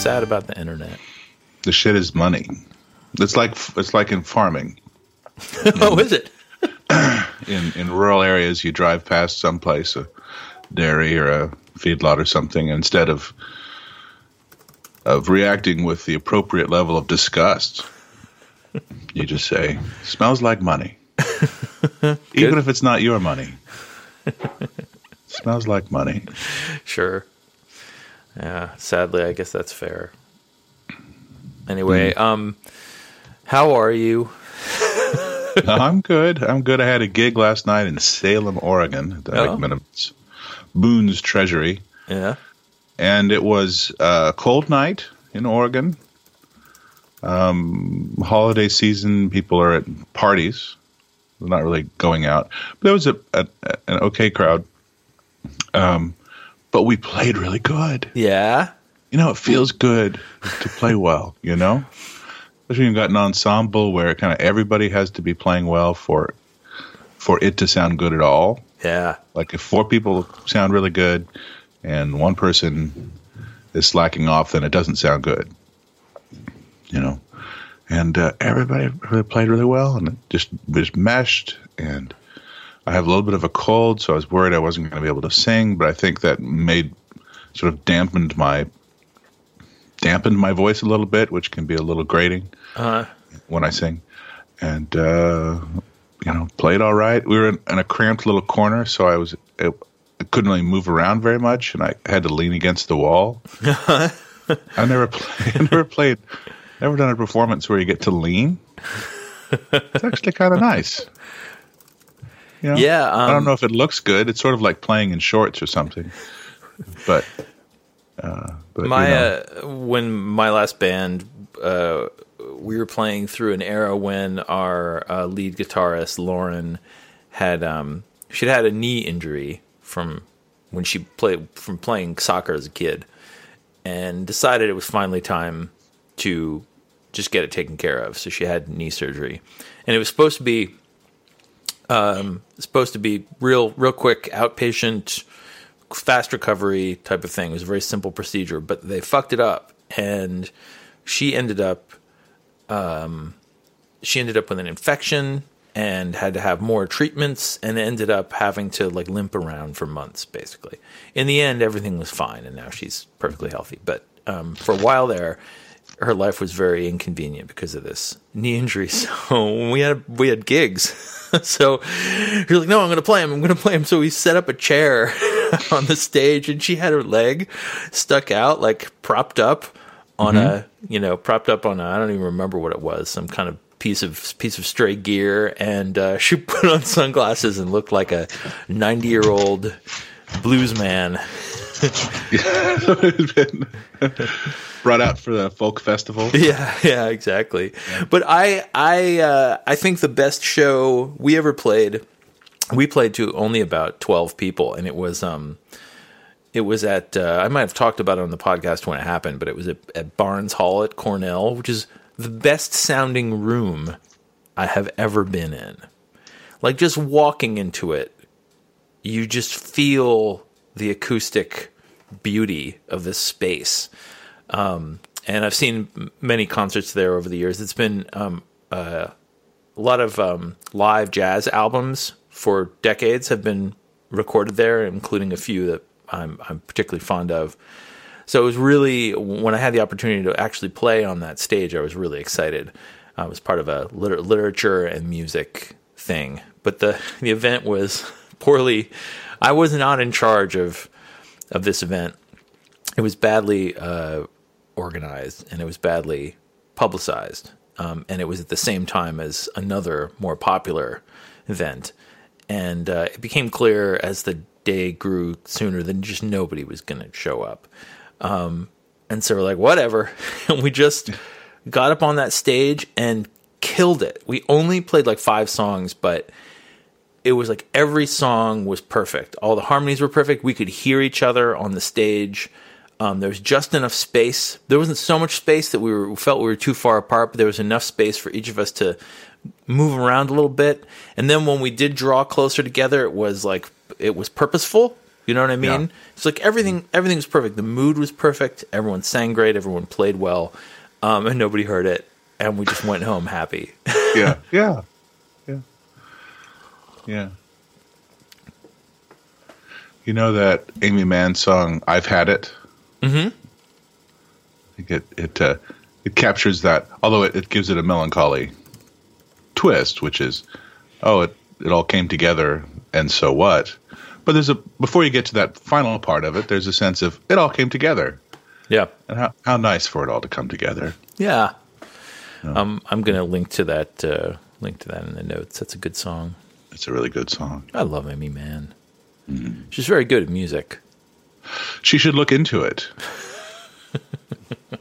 sad about the internet. The shit is money. It's like it's like in farming. oh, is it? in in rural areas, you drive past someplace, a dairy or a feedlot or something, and instead of of reacting with the appropriate level of disgust, you just say, "Smells like money," even if it's not your money. Smells like money. Sure. Yeah. Sadly, I guess that's fair. Anyway, mm. um, how are you? I'm good. I'm good. I had a gig last night in Salem, Oregon, the oh. Boon's Treasury. Yeah. And it was a cold night in Oregon. Um, holiday season, people are at parties. They're not really going out. But there was a, a an okay crowd. Um, but we played really good. Yeah. You know, it feels good to play well, you know? Especially when you've got an ensemble where kind of everybody has to be playing well for for it to sound good at all. Yeah. Like if four people sound really good and one person is slacking off, then it doesn't sound good. You know? And uh, everybody really played really well and it just just meshed and I have a little bit of a cold, so I was worried I wasn't going to be able to sing, but I think that made sort of dampened my dampened my voice a little bit, which can be a little grating uh-huh. when I sing. And uh, you know, played all right. We were in, in a cramped little corner, so I was it, I couldn't really move around very much, and I had to lean against the wall. I never played, I never played, never done a performance where you get to lean. It's actually kind of nice. You know? Yeah, um, I don't um, know if it looks good. It's sort of like playing in shorts or something. But, uh, but my you know. uh, when my last band, uh, we were playing through an era when our uh, lead guitarist Lauren had um, she'd had a knee injury from when she played from playing soccer as a kid, and decided it was finally time to just get it taken care of. So she had knee surgery, and it was supposed to be um, supposed to be real, real quick outpatient, fast recovery type of thing. It was a very simple procedure, but they fucked it up, and she ended up, um, she ended up with an infection and had to have more treatments, and ended up having to like limp around for months, basically. In the end, everything was fine, and now she's perfectly healthy. But um, for a while there, her life was very inconvenient because of this knee injury. So we had we had gigs. so you're like, no, I'm going to play him. I'm going to play him. So we set up a chair on the stage, and she had her leg stuck out, like propped up on mm-hmm. a you know propped up on a I don't even remember what it was, some kind of piece of piece of stray gear, and uh, she put on sunglasses and looked like a 90 year old blues man. brought out for the folk festival. Yeah, yeah, exactly. Yeah. But I, I, uh, I think the best show we ever played, we played to only about twelve people, and it was, um, it was at. Uh, I might have talked about it on the podcast when it happened, but it was at, at Barnes Hall at Cornell, which is the best sounding room I have ever been in. Like just walking into it, you just feel the acoustic beauty of this space. Um, and I've seen many concerts there over the years. It's been um, uh, a lot of um, live jazz albums for decades have been recorded there, including a few that I'm, I'm particularly fond of. So it was really when I had the opportunity to actually play on that stage, I was really excited. I was part of a liter- literature and music thing, but the the event was poorly. I was not in charge of of this event. It was badly uh, organized and it was badly publicized. Um, and it was at the same time as another more popular event. And uh, it became clear as the day grew sooner than just nobody was going to show up. Um, and so we're like, whatever. and we just got up on that stage and killed it. We only played like five songs, but it was like every song was perfect. All the harmonies were perfect. We could hear each other on the stage. Um, there was just enough space. There wasn't so much space that we, were, we felt we were too far apart, but there was enough space for each of us to move around a little bit. And then when we did draw closer together, it was like it was purposeful. You know what I mean? Yeah. It's like everything everything was perfect. The mood was perfect. Everyone sang great. Everyone played well, um, and nobody heard it. And we just went home happy. yeah, yeah, yeah, yeah. You know that Aimee Mann song "I've Had It." Mm-hmm. I think it it uh, it captures that, although it, it gives it a melancholy twist, which is, oh, it it all came together, and so what? But there's a before you get to that final part of it, there's a sense of it all came together, yeah, and how how nice for it all to come together. yeah. Um, I'm gonna link to that. Uh, link to that in the notes. That's a good song. It's a really good song. I love Aimee Mann. She's very good at music. She should look into it.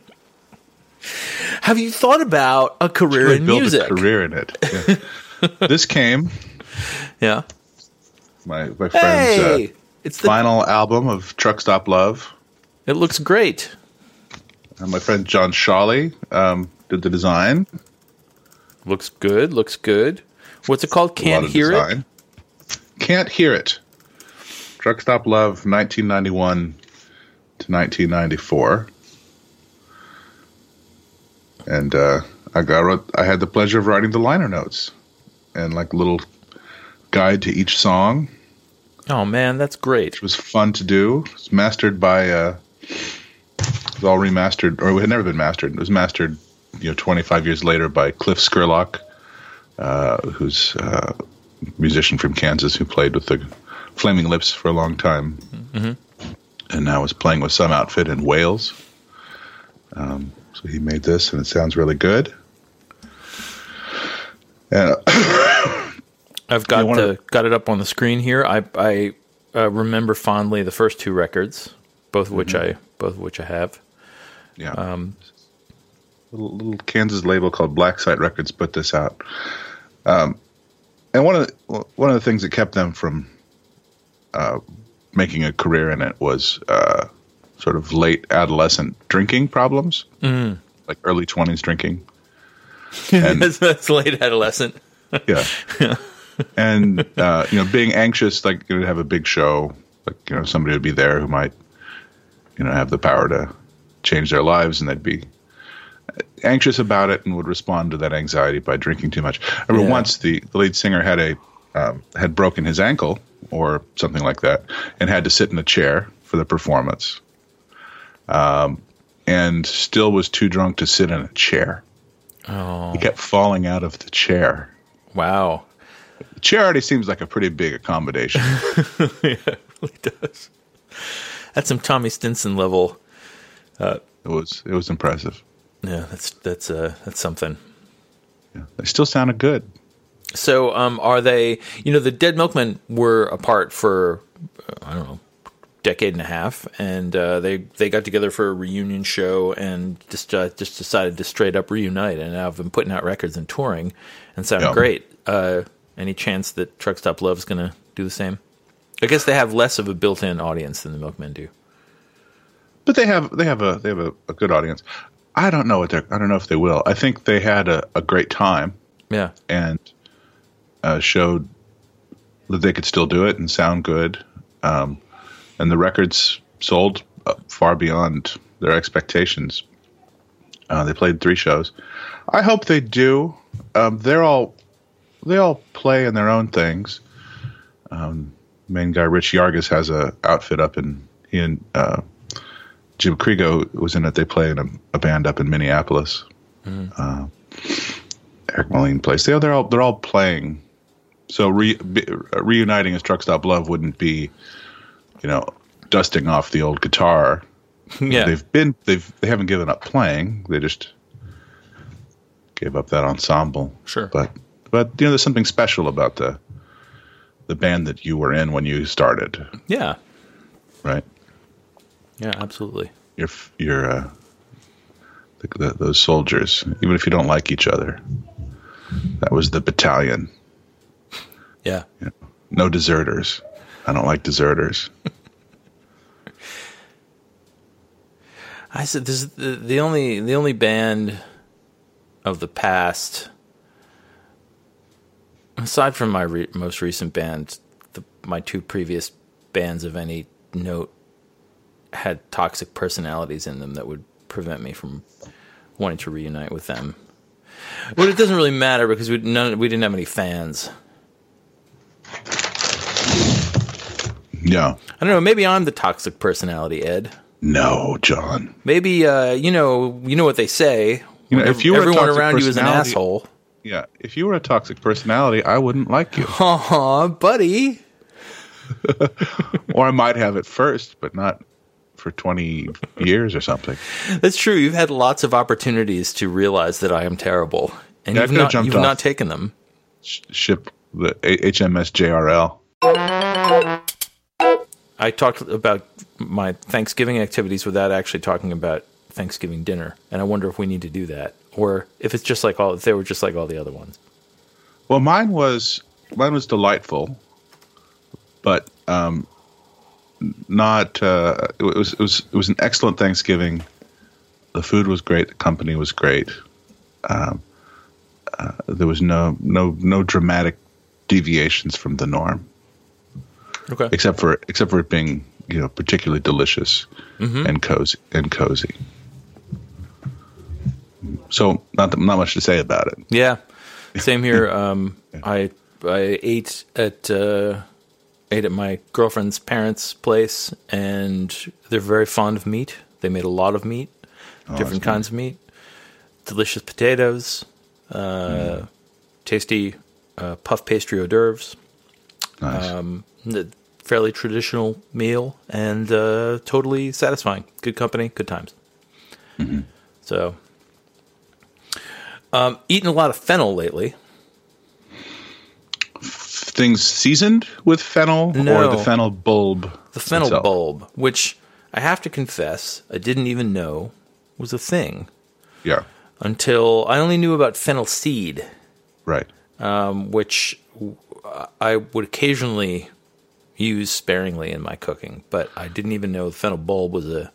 Have you thought about a career in build music? a career in it. Yeah. this came Yeah. my my friend's Hey, uh, it's the. final album of Truck Stop Love. It looks great. Uh, my friend John Shawley um, did the design. Looks good. Looks good. What's it called? Can't hear it. Can't hear it. Truck Stop Love, 1991 to 1994. And uh, I got wrote, I had the pleasure of writing the liner notes and like a little guide to each song. Oh man, that's great. It was fun to do. It's mastered by uh it was all remastered or it had never been mastered. It was mastered, you know, 25 years later by Kliph Scurlock, uh, who's uh, a musician from Kansas who played with the Flaming Lips for a long time, and now is playing with some outfit in Wales. Um, so he made this, and it sounds really good. I've got the, got it up on the screen here. I I uh, remember fondly the first two records, both of which I both of which I have. Yeah. Um, little, little Kansas label called Black Site Records put this out. Um, and one of the, one of the things that kept them from uh, making a career in it was uh, sort of late adolescent drinking problems, mm. like early twenties drinking. And- that's, that's late adolescent. Yeah. and uh, you know, being anxious, like you would have a big show, like you know, somebody would be there who might, you know, have the power to change their lives, and they'd be anxious about it and would respond to that anxiety by drinking too much. I remember Yeah. once the, the lead singer had a um, had broken his ankle or something like that, and had to sit in a chair for the performance. Um, and still was too drunk to sit in a chair. Oh He kept falling out of the chair. wow, The chair already seems like a pretty big accommodation. it really does. That's some Tommy Stinson level. it was it was impressive. Yeah, that's that's uh that's something. Yeah. They still sounded good. So, um, are they? You know, the Dead Milkmen were apart for I don't know, decade and a half, and uh, they they got together for a reunion show and just uh, just decided to straight up reunite, and now have been putting out records and touring, and sound Yeah. great. Uh, any chance that Truck Stop Love's going to do the same? I guess they have less of a built-in audience than the Milkmen do. But they have they have a they have a, a good audience. I don't know what they're I don't know if they will. I think they had a, a great time Yeah, and uh, showed that they could still do it and sound good. Um, and the records sold uh, far beyond their expectations. Uh, they played three shows. I hope they do. Um, they're all they all play in their own things. Um, main guy Rich Yargis has a outfit up in he and uh, Jim Kriego was in it. They play in a, a band up in Minneapolis. Uh, Eric Moline plays. They, they're all they're all playing. So re, be, reuniting as Truck Stop Love wouldn't be, you know, dusting off the old guitar. yeah. They've been they've they haven't given up playing. They just gave up that ensemble. Sure. But but you know, there's something special about the the band that you were in when you started, yeah, right? Yeah, absolutely. You're f- you're uh, the, the, those soldiers, even if you don't like each other. That was the battalion. Yeah, No deserters. I don't like deserters. I said this is the, the only the only band of the past, aside from my re- most recent band, the, my two previous bands of any note had toxic personalities in them that would prevent me from wanting to reunite with them. But it doesn't really matter because we none we didn't have any fans. Yeah. I don't know. Maybe I'm the toxic personality, Ed. No, John. Maybe uh, you know you know what they say. You know, if you were a everyone toxic around you is an asshole. Yeah. If you were a toxic personality, I wouldn't like you. Aw, buddy. or I might have it first, but not for 20 years or something. That's true. You've had lots of opportunities to realize that I am terrible, and Yeah, you've not jumped you've not taken them. Ship the HMS JRL. I talked about my Thanksgiving activities without actually talking about Thanksgiving dinner, and I wonder if we need to do that, or if it's just like all if they were just like all the other ones. Well, mine was mine was delightful, but um, not. Uh, it was it was it was an excellent Thanksgiving. The food was great. The company was great. Um, uh, there was no no no dramatic deviations from the norm, Okay. except for except for it being you know particularly delicious and cozy and cozy. So not not much to say about it. Yeah, same here. Um, I I ate at uh, ate at my girlfriend's parents' place, and they're very fond of meat. They made a lot of meat, different kinds of meat, delicious potatoes, uh, tasty uh, puff pastry hors d'oeuvres. Nice. Um, fairly traditional meal and uh, totally satisfying. Good company, good times. So, um, eating a lot of fennel lately. Things seasoned with fennel No. or the fennel bulb? The fennel itself? bulb, which I have to confess, I didn't even know was a thing Yeah, until I only knew about fennel seed, right. um, which I would occasionally use sparingly in my cooking, but I didn't even know the fennel bulb was a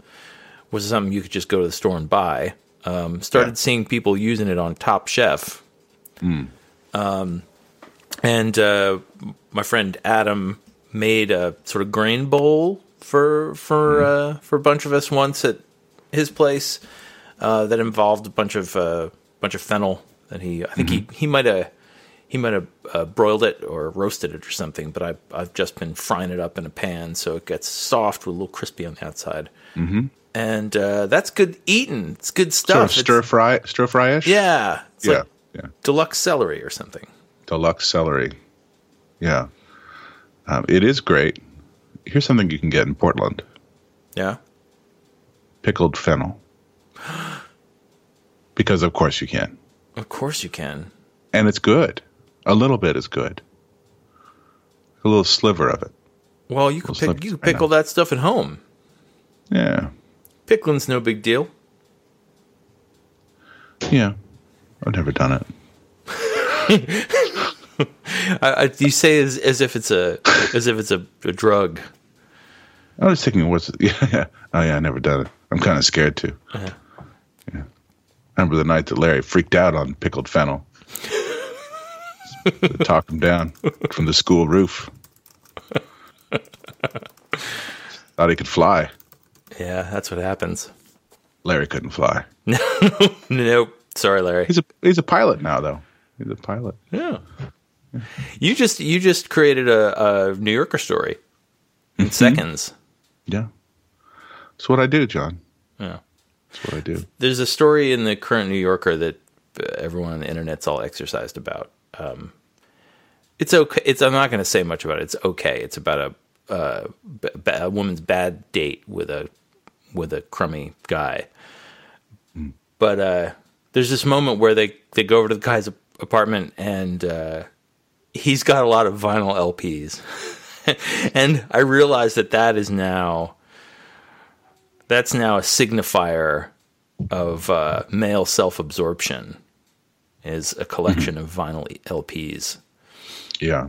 was something you could just go to the store and buy. Um, started Yeah. seeing people using it on Top Chef. Um, and uh, my friend Adam made a sort of grain bowl for for uh, for a bunch of us once at his place uh, that involved a bunch of uh, bunch of fennel. And he, I think he he might have he might have uh, broiled it or roasted it or something. But I I've just been frying it up in a pan so it gets soft with a little crispy on the outside. Mm-hmm. And uh, that's good eating. It's good stuff. Sort of stir fry, stir fryish. yeah, yeah, like yeah. deluxe celery or something. Deluxe celery. Yeah, um, it is great. Here's something you can get in Portland: Yeah. pickled fennel. Because of course you can, Of course you can. and it's good. A little bit is good. A little sliver of it. Well, you can pick, you can pickle that stuff at home. Yeah, Pickling's no big deal. yeah. I've never done it. I, I, you say as, as if it's a as if it's a, a drug. I was thinking, what's yeah, yeah. Oh yeah, I never done it. I'm kind of scared too. Uh-huh. Yeah. I remember the night that Larry freaked out on pickled fennel. talk him down from the school roof. Thought he could fly. Yeah, that's what happens. Larry couldn't fly. No, Nope. Sorry, Larry. He's a he's a pilot now though. He's a pilot. Yeah. You just you just created a, a New Yorker story in seconds. Yeah. That's what I do, John. Yeah. That's what I do. There's a story in the current New Yorker that uh, everyone on the internet's all exercised about. Um, it's okay. It's I'm not going to say much about it. It's okay. It's about a uh, b- a woman's bad date with a with a crummy guy. But uh, there's this moment where they they go over to the guy's apartment and uh, he's got a lot of vinyl LPs, and I realize that that is now that's now a signifier of uh, male self-absorption is a collection of vinyl LPs. Yeah.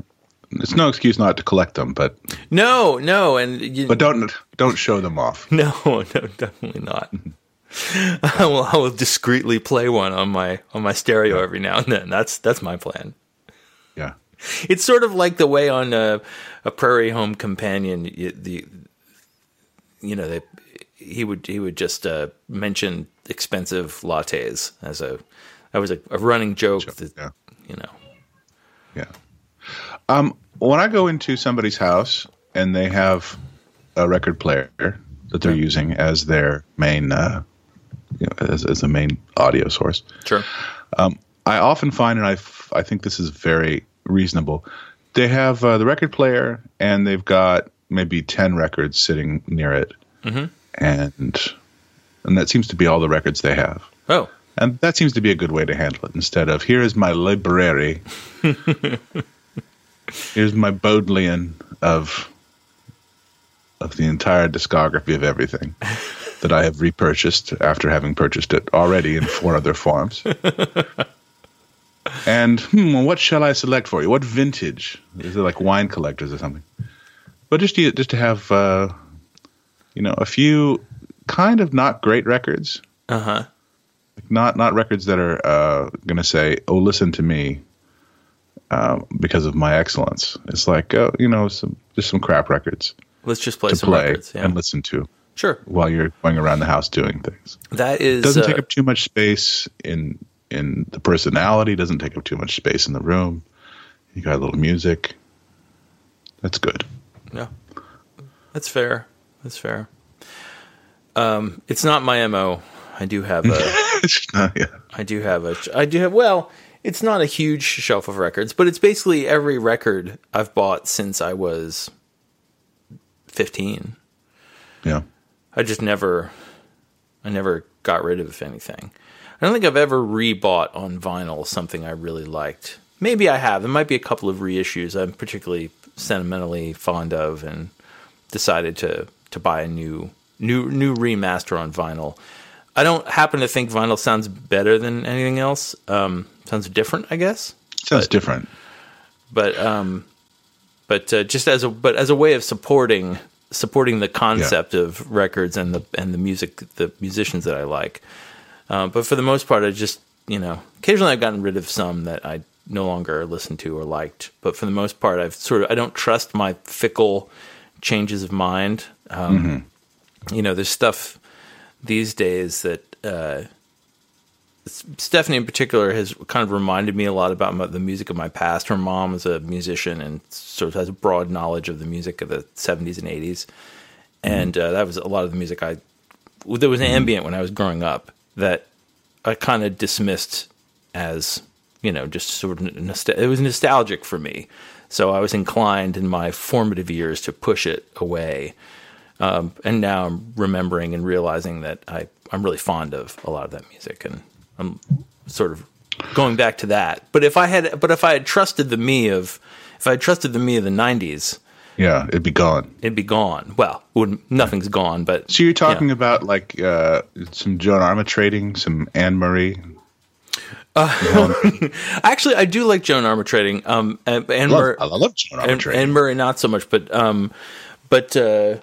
It's no excuse not to collect them, but No, no, and you, but don't don't show them off. no, no, definitely not. I will, I will discreetly play one on my on my stereo every now and then. That's that's my plan. Yeah. it's sort of like the way on a, a Prairie Home Companion, the you know, they, he would he would just uh, mention expensive lattes as a that was a, a running joke. that, yeah. You know, Yeah. Um, when I go into somebody's house and they have a record player that they're using as their main, uh, you know, as, as a main audio source, sure. I often find, and I, f- I think this is very reasonable, they have uh, the record player and they've got maybe 10 records sitting near it. Mm-hmm. And, and that seems to be all the records they have. Oh, And that seems to be a good way to handle it instead of here is my library. Here's my Bodleian of of the entire discography of everything that I have repurchased after having purchased it already in four other forms. and hmm, what shall I select for you? What vintage? Is it like wine collectors or something? But just to, just to have uh, you know a few kind of not great records uh huh. not not records that are uh, going to say, "Oh, listen to me," um, because of my excellence. It's like, oh, you know, some just some crap records Let's just play to some play records. Yeah. and listen to Sure. while you're going around the house doing things. That is Doesn't uh, take up too much space in in the personality. Doesn't take up too much space in the room. You got a little music. That's good. Yeah, that's fair. That's fair. Um, it's not my mo. I do have a. yeah. I do have a. I do have. Well, it's not a huge shelf of records, but it's basically every record I've bought since I was fifteen. Yeah. I just never. I never got rid of anything. I don't think I've ever rebought on vinyl something I really liked. Maybe I have. There might be a couple of reissues I'm particularly sentimentally fond of, and decided to to buy a new new new remaster on vinyl. I don't happen to think vinyl sounds better than anything else. Um, sounds different, I guess. Sounds different. But um, but uh, just as a but as a way of supporting supporting the concept of records and the and the music the musicians that I like. Uh, but for the most part, I just you know occasionally I've gotten rid of some that I no longer listened to or liked. But for the most part, I've sort of I don't trust my fickle changes of mind. Um, You know, there's stuff these days that uh, Stephanie in particular has kind of reminded me a lot about my, the music of my past. Her mom is a musician and sort of has a broad knowledge of the music of the 70s and 80s. And uh, that was a lot of the music I there was ambient when I was growing up that I kind of dismissed as you know just sort of it was nostalgic for me. So I was inclined in my formative years to push it away. Um, and now I'm remembering and realizing that I, I'm really fond of a lot of that music, and I'm sort of going back to that. But if I had, but if I had trusted the me of, if I had trusted the me of the '90s, Yeah, it'd be gone. it'd be gone. Well, wouldn't, nothing's gone, but So you're talking Yeah. about like uh, some Joan Armatrading, some Anne Murray. actually, I do like Joan Armatrading. Um, and, and Love, Mur- I love Joan and, Armatrading. and Murray not so much, but um, but uh,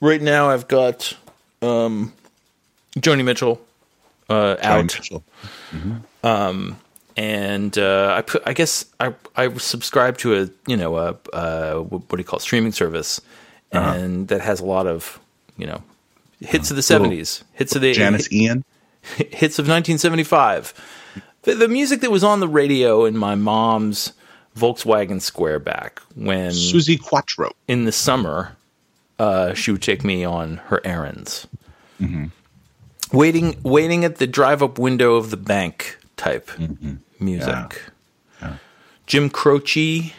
right now I've got um, Joni Mitchell uh, Joni out. Mitchell. And uh, I put, I guess I I subscribe to a you know a uh, what do you call it, streaming service, Uh-huh. and that has a lot of you know hits of the seventies, hits of the Janis Ian. hits of 1975. The, the music that was on the radio in my mom's Volkswagen Squareback when Suzi Quatro. in the summer, uh, she would take me on her errands. Waiting, waiting at the drive-up window of the bank type music. Jim Croce.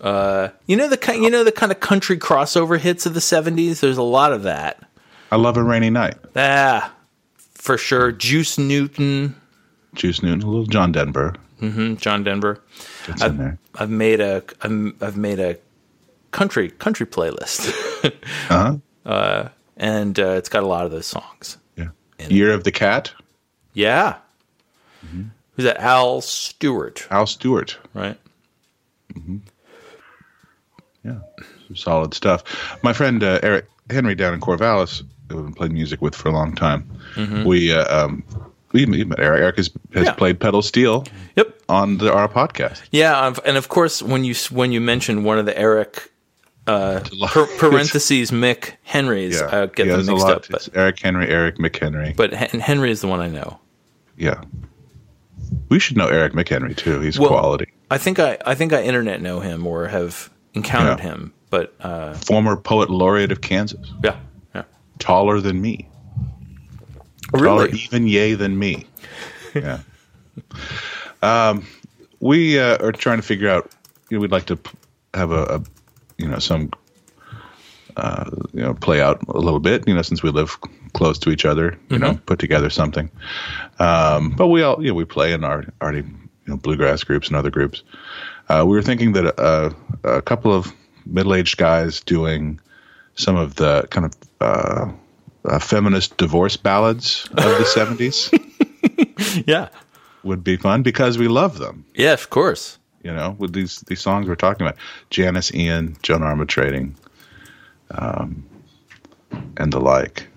Uh, you know the kind, you know the kind of country crossover hits of the '70s. There's a lot of that. I love a rainy night. Ah, for sure. Juice Newton, Juice Newton, a little John Denver. Mm-hmm, John Denver. Gets in there. I've made a I'm- I've made a country country playlist, Uh-huh. and uh, it's got a lot of those songs. Yeah. Year of the Cat. Yeah, who's that? Al Stewart, Al Stewart. right? Yeah. Some solid stuff. My friend uh, Eric Henry down in Corvallis, who I've been playing music with for a long time, we uh, um, we met Eric. Eric has, has Yeah. played pedal steel Yep. on the, our podcast. Yeah, I've- and of course, when you when you mentioned one of the Eric uh, per, parentheses Mick Henrys, I get yeah, them mixed up. But, Eric Henry, Eric McHenry. but Hen- Henry is the one I know. yeah, we should know Eric McHenry too. He's Well- quality. I think I I think I internet know him or have encountered Yeah. him. But uh, Former poet laureate of Kansas. yeah, yeah, Taller than me. Taller really. even yay than me. yeah. Um, we uh, are trying to figure out. You know, we'd like to p- have a, a you know, some, uh, you know, play out a little bit. You know, since we live close to each other, you know, put together something. Um, but we all, you know, we play in our already, you know, bluegrass groups and other groups. Uh, we were thinking that uh, a couple of middle-aged guys doing some of the kind of uh, uh, feminist divorce ballads of the 70s Yeah, would be fun because we love them. yeah, of course. You know, with these these songs we're talking about, Janis Ian, Joan Armatrading, um, and the like,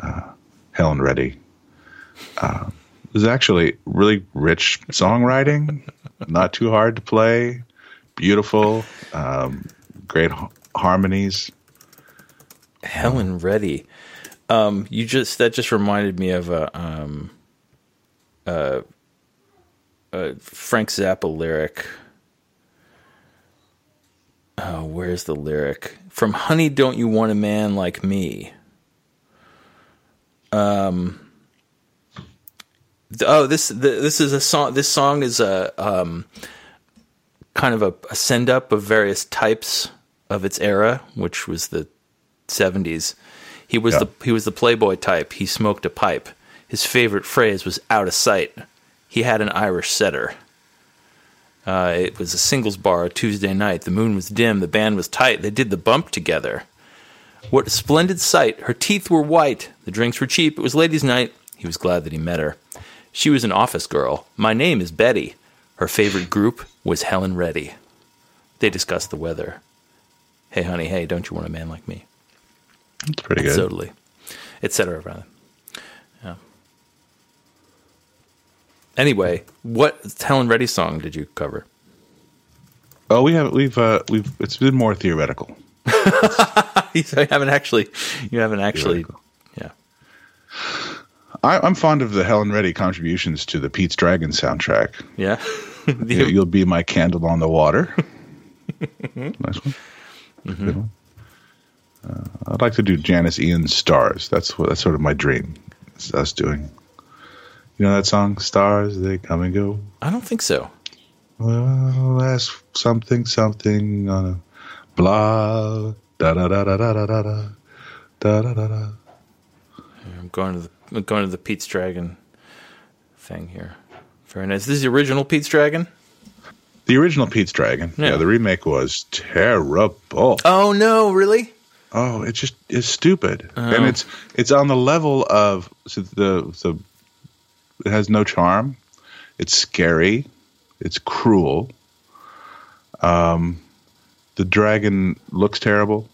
uh, Helen Reddy. Uh, was actually really rich songwriting, not too hard to play, beautiful, um, great ha- harmonies. Helen Reddy. Um, you just that just reminded me of a um, uh, a Frank Zappa lyric. Oh, where's the lyric from? Honey, don't you want a man like me? Um. Oh, this th- this is a song. This song is a um, kind of a, a send up of various types of its era, which was the 70s. He was Yeah. the he was the playboy type. He smoked a pipe. His favorite phrase was out of sight. He had an Irish setter. Uh, it was a singles bar Tuesday night. The moon was dim. The band was tight. They did the bump together. What a splendid sight. Her teeth were white. The drinks were cheap. It was ladies' night. He was glad that he met her. She was an office girl. My name is Betty. Her favorite group was Helen Reddy. They discussed the weather. Hey, honey, hey, don't you want a man like me? It's pretty good. Totally. Etc. Rather. Yeah. Anyway, what Helen Reddy song did you cover? oh, we have we've uh, we've it's been more theoretical. you haven't actually. You haven't actually. Yeah. I, I'm fond of the Helen Reddy contributions to the Pete's Dragon soundtrack. Yeah. You- You'll be my candle on the water. nice one. Good one. Uh, I'd like to do Janis Ian's Stars. That's what that's sort of my dream. It's us doing. You know that song, Stars, they come and go. I don't think so. Well, that's something, something on a blah. Da da da da da da da da da da da. I'm going to the I'm going to the Pete's Dragon thing here. Very nice. This is the original Pete's Dragon. The original Pete's Dragon. Yeah. Yeah. the remake was terrible. Oh no! Really? Oh, it's just it's stupid, and oh. it's it's on the level of so the the it has no charm. It's scary. It's cruel. Um, the dragon looks terrible,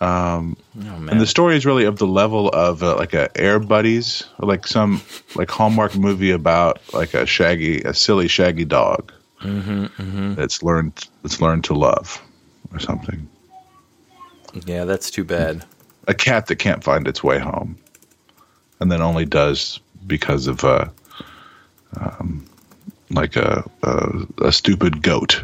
Oh and the story is really of the level of uh, like a Air Buddies, or like some like Hallmark movie about like a shaggy, a silly shaggy dog that's learned that's learned to love, or something. yeah, that's too bad. a cat that can't find its way home, and then only does because of uh, um, like a, a a stupid goat.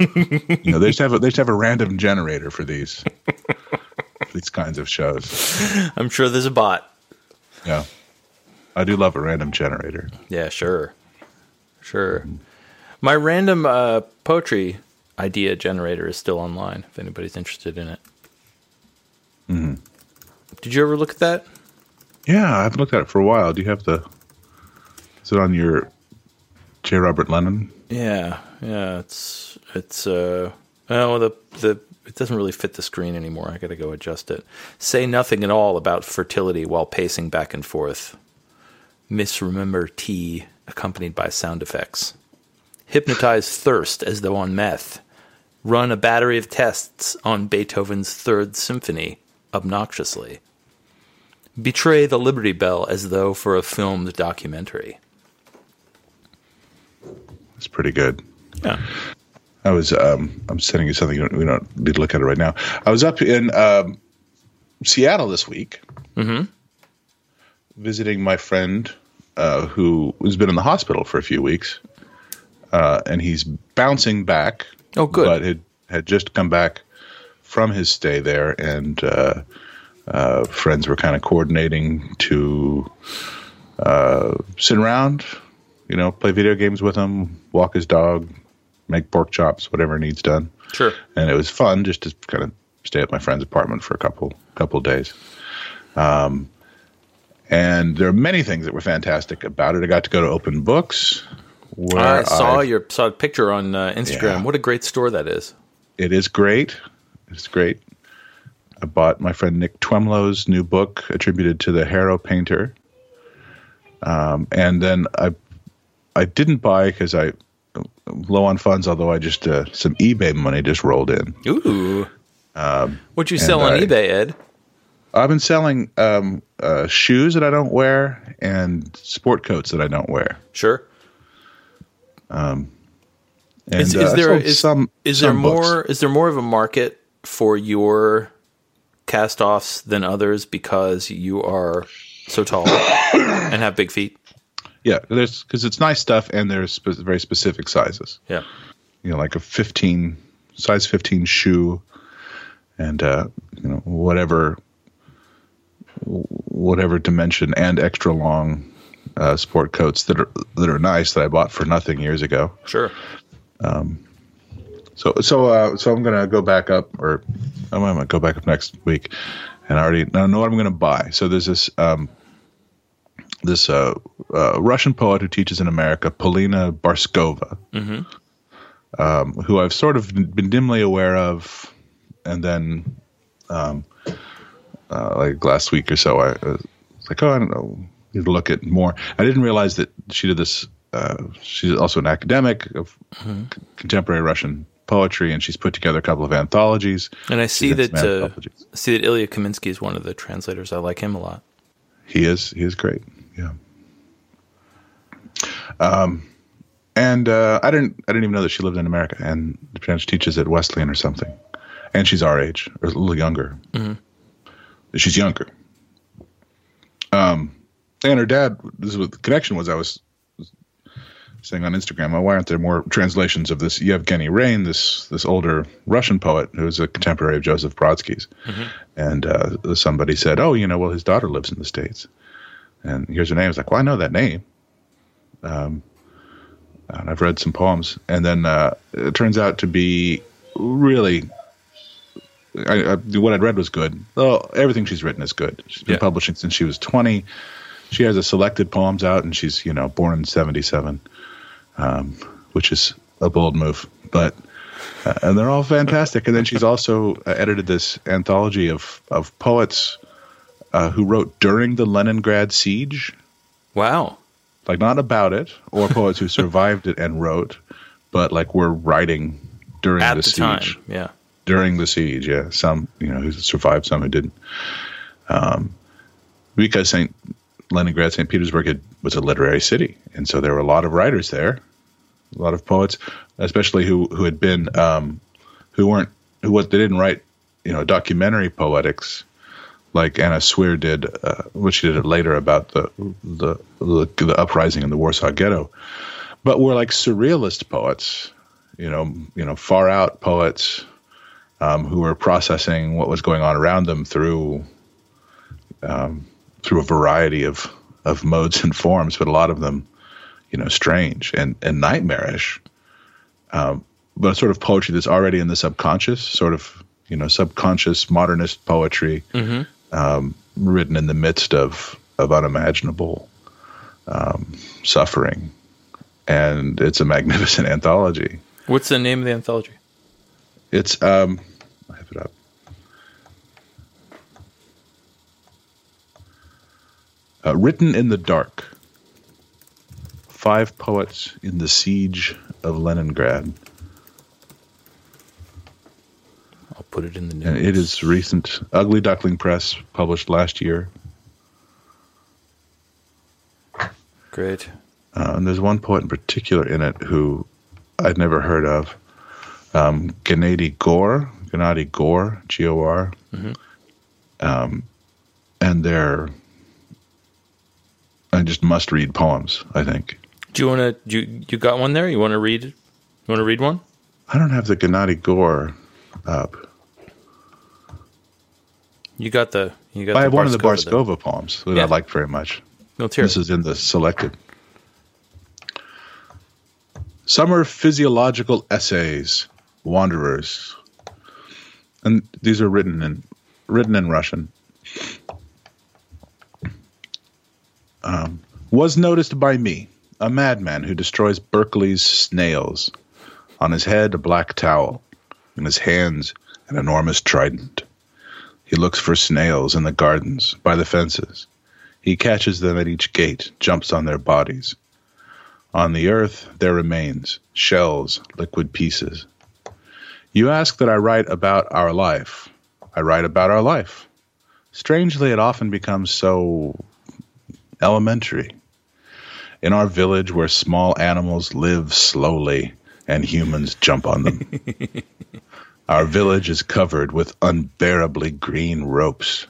you know, they just have a, they just have a random generator for these for these kinds of shows. I'm sure there's a bot. Yeah, I do love a random generator. Yeah, sure, sure. My random uh, poetry idea generator is still online. If anybody's interested in it. Did you ever look at that? Yeah, I haven't looked at it for a while. Do you have the? Is it on your J. Robert Lennon? Yeah, yeah. It's it's uh well the the it doesn't really fit the screen anymore. I got to go adjust it. Say nothing at all about fertility while pacing back and forth. Misremember tea accompanied by sound effects. Hypnotize thirst as though on meth. Run a battery of tests on Beethoven's Third Symphony obnoxiously. betray the Liberty Bell as though for a filmed documentary. It's pretty good. Yeah. I was um, I'm sending you something. We don't need to look at it right now. I was up in um, Seattle this week, Mm-hmm. visiting my friend uh, who has been in the hospital for a few weeks, uh, and he's bouncing back. Oh, good. But had had just come back from his stay there, and uh, uh, friends were kind of coordinating to uh, sit around, you know, play video games with him, walk his dog, make pork chops, whatever needs done Sure. and it was fun just to kind of stay at my friend's apartment for a couple couple of days. Um, and there are many things that were fantastic about it. I got to go to Open Books, where I saw I- your saw a picture on uh, Instagram. Yeah. What a great store that is. It is great. It's great. I bought my friend Nick Twemlow's new book attributed to the Harrow painter. Um, and then I I didn't buy because I low on funds. Although I just uh, some eBay money just rolled in. Ooh. What'd you sell on I- eBay, Ed? I've been selling um, uh, shoes that I don't wear and sport coats that I don't wear. Sure. And Is, uh, is I there is, some is there some books. more is there more of a market for your cast offs than others because you are so tall and have big feet? Yeah, there's because it's nice stuff and there's spe- very specific sizes. Yeah. You know, like a 15 size 15 shoe, and uh, you know whatever whatever dimension and extra long uh, sport coats that are that are nice that I bought for nothing years ago. Sure. Um, so so uh, so I'm gonna go back up, or I'm gonna go back up next week, and I already I know what I'm gonna buy. So there's this um, this uh, uh, Russian poet who teaches in America, Polina Barskova, um, who I've sort of been dimly aware of, and then um, uh, like last week or so, I was like, oh, I don't know, need to look at more. I didn't realize that she did this. Uh, she's also an academic of c- contemporary Russian poetry, and she's put together a couple of anthologies. And I see She's that uh, see that Ilya Kaminsky is one of the translators. I like him a lot. He is he is great. Yeah. Um, and uh, I didn't I didn't even know that she lived in America, and she teaches at Wesleyan or something, and she's our age or a little younger. She's younger. Um, and her dad. This is what the connection was. I was saying on Instagram, "Oh, why aren't there more translations of this Yevgeny Rein, this this older Russian poet who's a contemporary of Joseph Brodsky's?" And uh, somebody said, "Oh, you know, well, his daughter lives in the states." And here's her name. It's like, well, I know that name. Um, and I've read some poems, and then uh, it turns out to be really. I, I, what I'd read was good. Well, everything she's written is good. She's been Yeah. publishing since she was 20. She has a selected poems out, and she's you know born in 77, um, which is a bold move, but uh, and they're all fantastic. And then she's also uh, edited this anthology of of poets uh, who wrote during the Leningrad siege, Wow. like not about it, or poets who survived it and wrote, but like were writing during At the, the, siege. time. Yeah. During the siege, yeah, some you know who survived, some who didn't. Um, because Saint Leningrad, Saint Petersburg had, was a literary city, and so there were a lot of writers there, a lot of poets, especially who who had been um, who weren't who what they didn't write, you know, documentary poetics like Anna Swir did, uh, which she did later about the, the the the uprising in the Warsaw Ghetto, but were like surrealist poets, you know, you know, far out poets um, who were processing what was going on around them through um, through a variety of of modes and forms, but a lot of them, you know, strange and and nightmarish. Um, but sort of poetry that's already in the subconscious, sort of you know, subconscious modernist poetry, um, written in the midst of of unimaginable um, suffering, and it's a magnificent anthology. What's the name of the anthology? It's um, I have it up. Uh, written in the dark. Five poets in the siege of Leningrad, I'll put it in the and it is recent. Ugly Duckling Press published last year. Great. Uh, and there's one poet in particular in it who I'd never heard of, um, Gennady Gor, Gennady Gor, G O R. Um, and they're, I just must read poems, I think. Do you want to? You you got one there? You want to read? You want to read one? I don't have the Gennady Gor up. You got the. You got. I have one of the Barskova. Poems that Yeah. I like very much. Let's hear This is in the selected. Summer physiological essays, wanderers, and these are written in written in Russian. Um, was noticed by me, a madman who destroys Berkeley's snails. On his head, a black towel. In his hands, an enormous trident. He looks for snails in the gardens, by the fences. He catches them at each gate, jumps on their bodies. On the earth, their remains, shells, liquid pieces. You ask that I write about our life. I write about our life. Strangely, it often becomes so elementary. In our village, where small animals live slowly and humans jump on them. our village is covered with unbearably green ropes.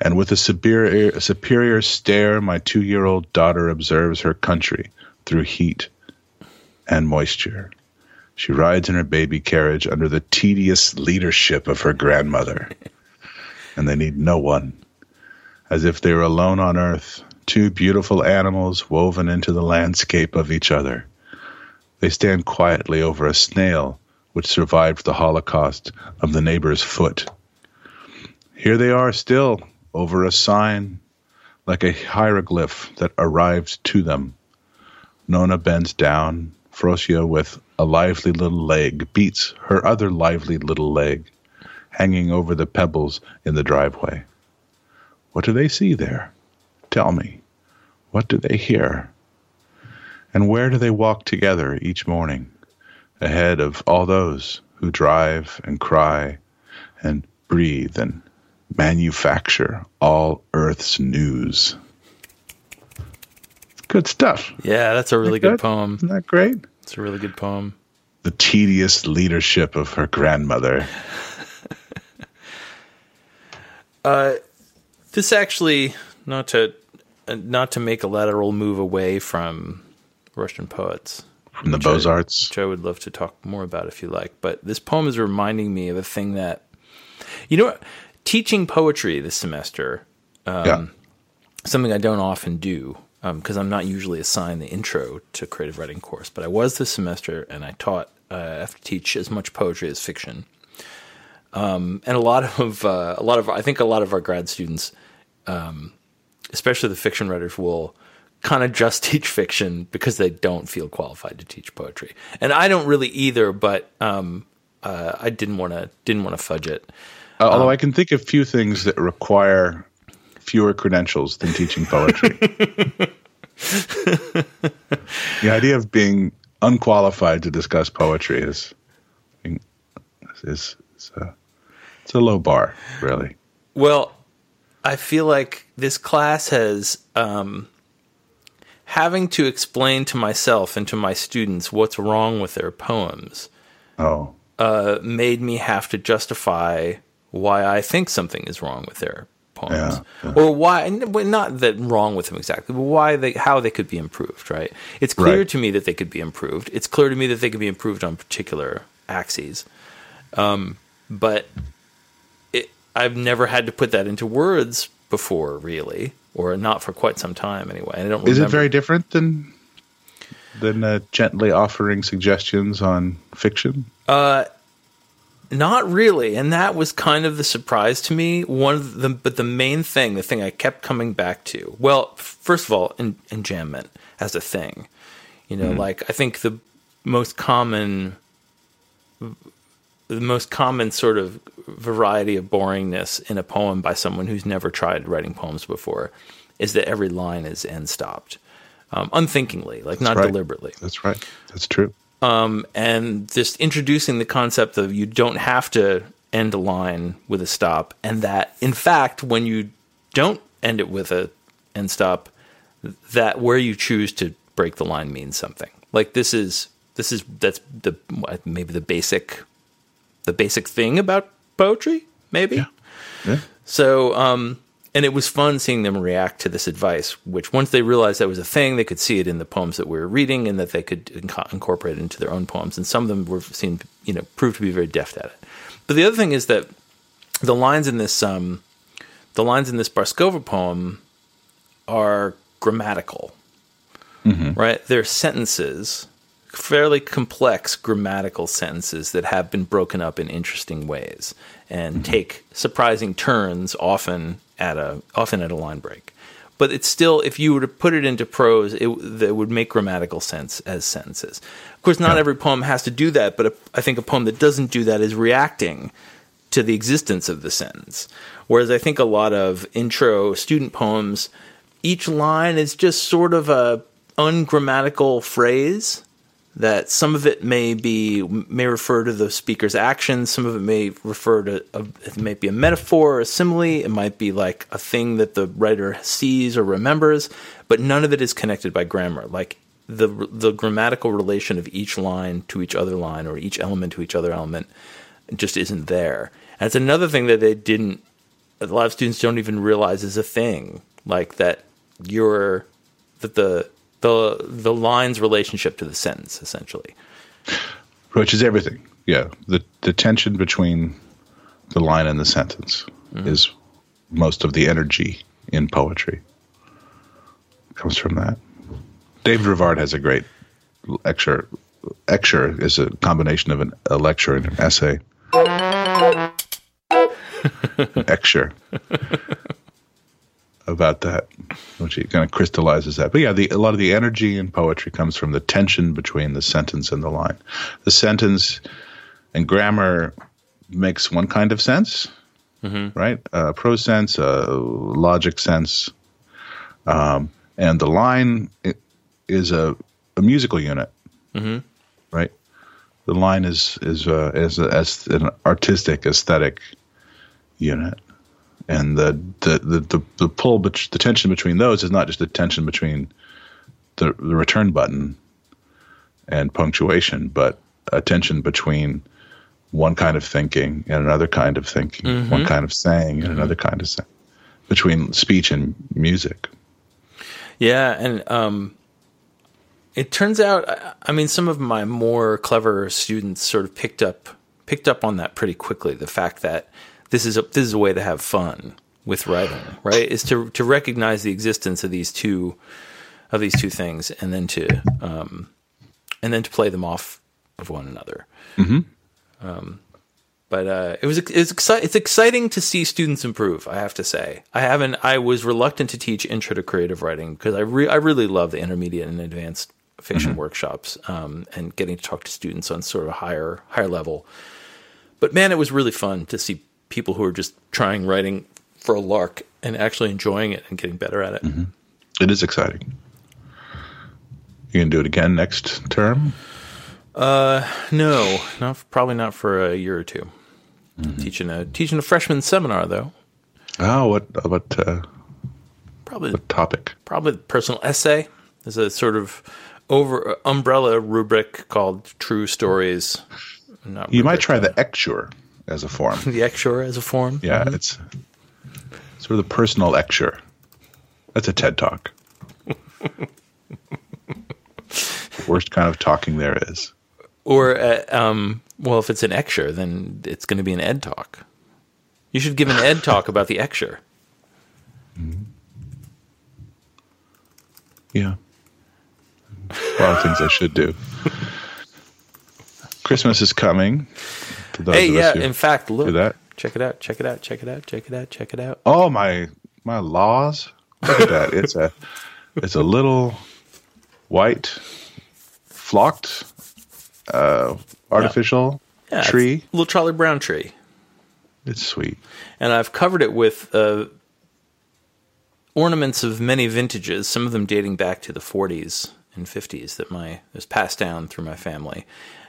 And with a superior, a superior stare, my two year old daughter observes her country through heat and moisture. She rides in her baby carriage under the tedious leadership of her grandmother. And they need no one. As if they were alone on earth, two beautiful animals woven into the landscape of each other. They stand quietly over a snail which survived the holocaust of the neighbor's foot. Here they are still, over a sign, like a hieroglyph that arrived to them. Nona bends down. Frosia, with a lively little leg, beats her other lively little leg, hanging over the pebbles in the driveway. What do they see there? Tell me. What do they hear? And where do they walk together each morning, ahead of all those who drive and cry and breathe and manufacture all Earth's news? Good stuff. Yeah, that's a really good Good. poem. Isn't that great? It's a really good poem. The tedious leadership of her grandmother. This actually, not to uh, not to make a lateral move away from Russian poets, From the Beaux Arts. which I would love to talk more about if you like. But this poem is reminding me of a thing that, you know, what? teaching poetry this semester, yeah. something I don't often do because I'm not usually assigned the intro to creative writing course. But I was this semester, and I taught. Uh, I have to teach as much poetry as fiction. Um, and a lot of uh, a lot of I think a lot of our grad students, um, especially the fiction writers, will kind of just teach fiction because they don't feel qualified to teach poetry. And I don't really either, but um, uh, I didn't want to didn't want to fudge it. Uh, Although I can think of few things that require fewer credentials than teaching poetry. the idea of being unqualified to discuss poetry is is, is uh, it's a low bar, really. Well, I feel like this class has um, having to explain to myself and to my students what's wrong with their poems Oh, uh, made me have to justify why I think something is wrong with their poems, Yeah, or why not that wrong with them exactly, but why they how they could be improved. Right? It's clear Right. to me that they could be improved. It's clear to me that they could be improved on particular axes, um, but it, I've never had to put that into words before, really, or not for quite some time anyway. I don't. is it very different than than uh, gently offering suggestions on fiction? Uh, Not really, and that was kind of the surprise to me. One of the, but the main thing, the thing I kept coming back to. Well, first of all, en- enjambment as a thing, you know, like I think the most common, the most common sort of variety of boringness in a poem by someone who's never tried writing poems before, is that every line is end stopped, um, unthinkingly, like not right. deliberately That's right. That's true. and just introducing the concept of you don't have to end a line with a stop, and that in fact, when you don't end it with a end stop, that where you choose to break the line means something. Like this is this is that's the maybe the basic the basic thing about poetry, maybe. Yeah. Yeah. So, um, and it was fun seeing them react to this advice, which once they realized that was a thing, they could see it in the poems that we were reading and that they could inco- incorporate it into their own poems. And some of them were seen, you know, proved to be very deft at it. But the other thing is that the lines in this, um, the lines in this Barskova poem are grammatical, right? They're sentences, fairly complex grammatical sentences that have been broken up in interesting ways and mm-hmm. take surprising turns often at a often at a line break. But it's still, if you were to put it into prose, it, it would make grammatical sense as sentences. Of course, not every poem has to do that, but a, I think a poem that doesn't do that is reacting to the existence of the sentence. Whereas I think a lot of intro student poems, each line is just sort of a ungrammatical phrase that some of it may be may refer to the speaker's actions some of it may refer to a, it may be a metaphor or a simile it might be like a thing that the writer sees or remembers but none of it is connected by grammar. Like the the grammatical relation of each line to each other line or each element to each other element just isn't there. And it's another thing that they didn't a lot of students don't even realize is a thing. Like that you're that the the the line's relationship to the sentence essentially which is everything. Yeah, the the tension between the line and the sentence mm-hmm. is most of the energy in poetry. Comes from that. David Rivard has a great lecture. Lecture is a combination of an, a lecture and an essay. Lecture about that, which kind of crystallizes that. But yeah, the, a lot of the energy in poetry comes from the tension between the sentence and the line. The sentence and grammar makes one kind of sense, right? Uh, prose sense, uh, logic sense, um, and the line is a, a musical unit, right? The line is is uh, is, a, as an artistic aesthetic unit and the the the the, the pull, bet- the tension between those is not just the tension between the the return button and punctuation, but a tension between one kind of thinking and another kind of thinking, one kind of saying and another kind of saying, between speech and music. Yeah, and um, it turns out, I- I mean, some of my more clever students sort of picked up picked up on that pretty quickly. The fact that this is a this is a way to have fun with writing, right? Is to to recognize the existence of these two of these two things, and then to um, and then to play them off of one another. Um, but uh, it was it's exci- it's exciting to see students improve. I have to say, I haven't. I was reluctant to teach intro to creative writing because I re- I really love the intermediate and advanced fiction workshops um, and getting to talk to students on sort of a higher higher level. But man, it was really fun to see people who are just trying writing for a lark and actually enjoying it and getting better at it. It is exciting. You can do it again next term. Uh, no, not probably not for a year or 2 Teaching a teaching a freshman seminar though. Oh, what what uh, Probably what topic? probably personal essay. There's a sort of over umbrella rubric called True Stories. Not You might try uh, the lecture as a form. the Exure as a form. Yeah, it's sort of the personal lecture. That's a TED talk. Worst kind of talking there is. Or uh, um, well, if it's an Exure, then it's going to be an Ed talk. You should give an Ed talk about the Exure. Yeah. A lot of things I should do. Christmas is coming. Hey, yeah. In fact, look. do that. check it out. Check it out. Check it out. Check it out. Check it out. Oh my my laws. Look at that. It's a it's a little white flocked uh artificial Yeah, it's tree. a little Charlie Brown tree. It's sweet. and I've covered it with uh, ornaments of many vintages, some of them dating back to the 40s and 50s that my was passed down through my family.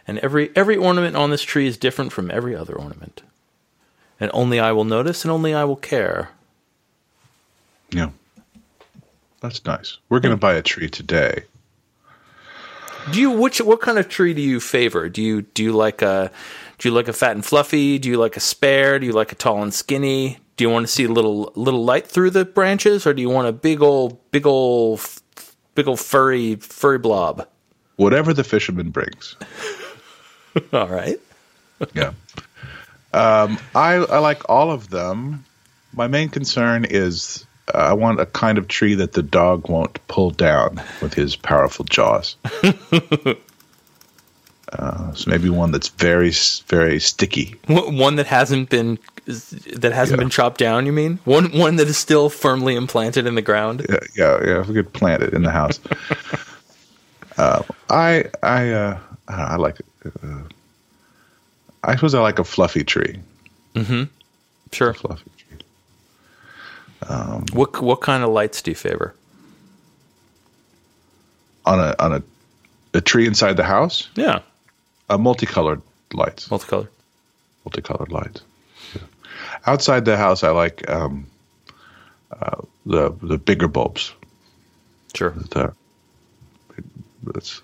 And every every ornament on this tree is different from every other ornament. And only I will notice, and only I will care. Yeah. That's nice. We're going to buy a tree today. Do you which what kind of tree do you favor? Do you do you like a do you like a fat and fluffy? Do you like a spare? Do you like a tall and skinny? Do you want to see a little little light through the branches, or do you want a big old big old big old furry furry blob? Whatever the fisherman brings. All right. yeah. Um, I, I like all of them. My main concern is uh, I want a kind of tree that the dog won't pull down with his powerful jaws. uh, so maybe one that's very, very sticky. One that hasn't been that hasn't yeah. been chopped down. You mean one one that is still firmly implanted in the ground? Yeah, yeah. yeah if we could plant it in the house. uh, I I uh, I like it. Uh, I suppose I like a fluffy tree. Mm-hmm. Sure. fluffy tree. Um, what what kind of lights do you favor? On a on a a tree inside the house? Yeah. A multicolored lights. Multicolored. Multicolored lights. Yeah. Outside the house, I like um, uh, the the bigger bulbs. Sure. The,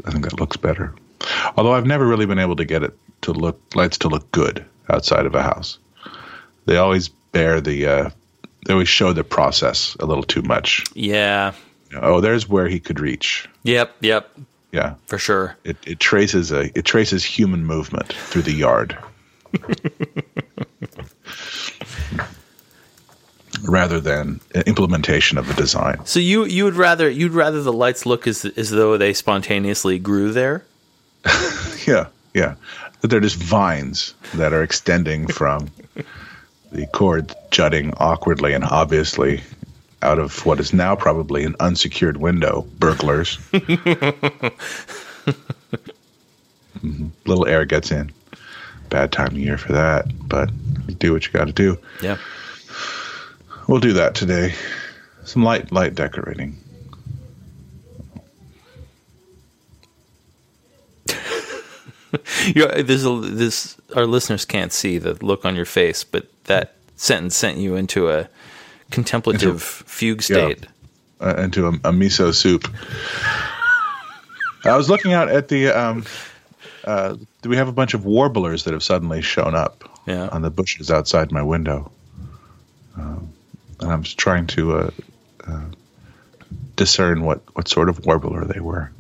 I think that looks better. Although I've never really been able to get it to look lights to look good outside of a house. They always bear the uh, they always show the process a little too much. Yeah. oh, there's where he could reach. Yep, yep. Yeah. For sure. It it traces a it traces human movement through the yard. rather than implementation of the design. So you you would rather you'd rather the lights look as as though they spontaneously grew there? yeah, yeah. They're just vines that are extending from the cord jutting awkwardly and obviously out of what is now probably an unsecured window. Burglars. mm-hmm. Little air gets in. Bad time of year for that, but do what you got to do. Yeah. We'll do that today. Some light light decorating. you know, there's a, this our listeners can't see the look on your face, but that sentence sent you into a contemplative into, fugue state. Yeah, uh, into a, a, miso soup. I was looking out at the. Um, uh, we have a bunch of warblers that have suddenly shown up yeah. on the bushes outside my window, um, and I'm trying to uh, uh, discern what what sort of warbler they were.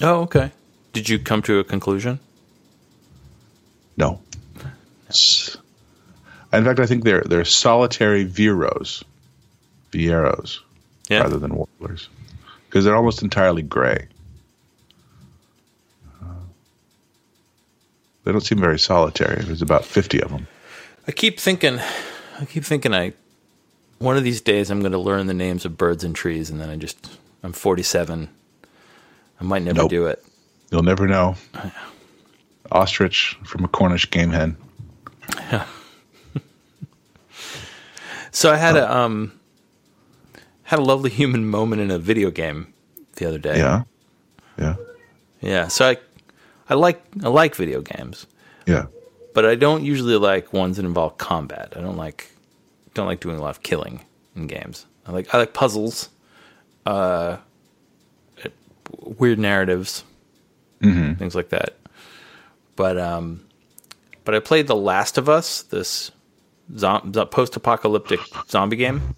Oh, okay. Did you come to a conclusion? No. In fact, I think they're they're solitary viros, vieros, yeah. rather than warblers, because they're almost entirely gray. Uh, they don't seem very solitary. There's about fifty of them. I keep thinking, I keep thinking, I one of these days I'm going to learn the names of birds and trees, and then I just I'm 47. I might never nope. do it. You'll never know ostrich from a Cornish game hen. Yeah. so I had a um had a lovely human moment in a video game the other day. Yeah. Yeah. Yeah. So I I like I like video games. Yeah. But I don't usually like ones that involve combat. I don't like don't like doing a lot of killing in games. I like I like puzzles, uh, weird narratives, mm-hmm. things like that. But um, but I played The Last of Us, this zom- post-apocalyptic zombie game,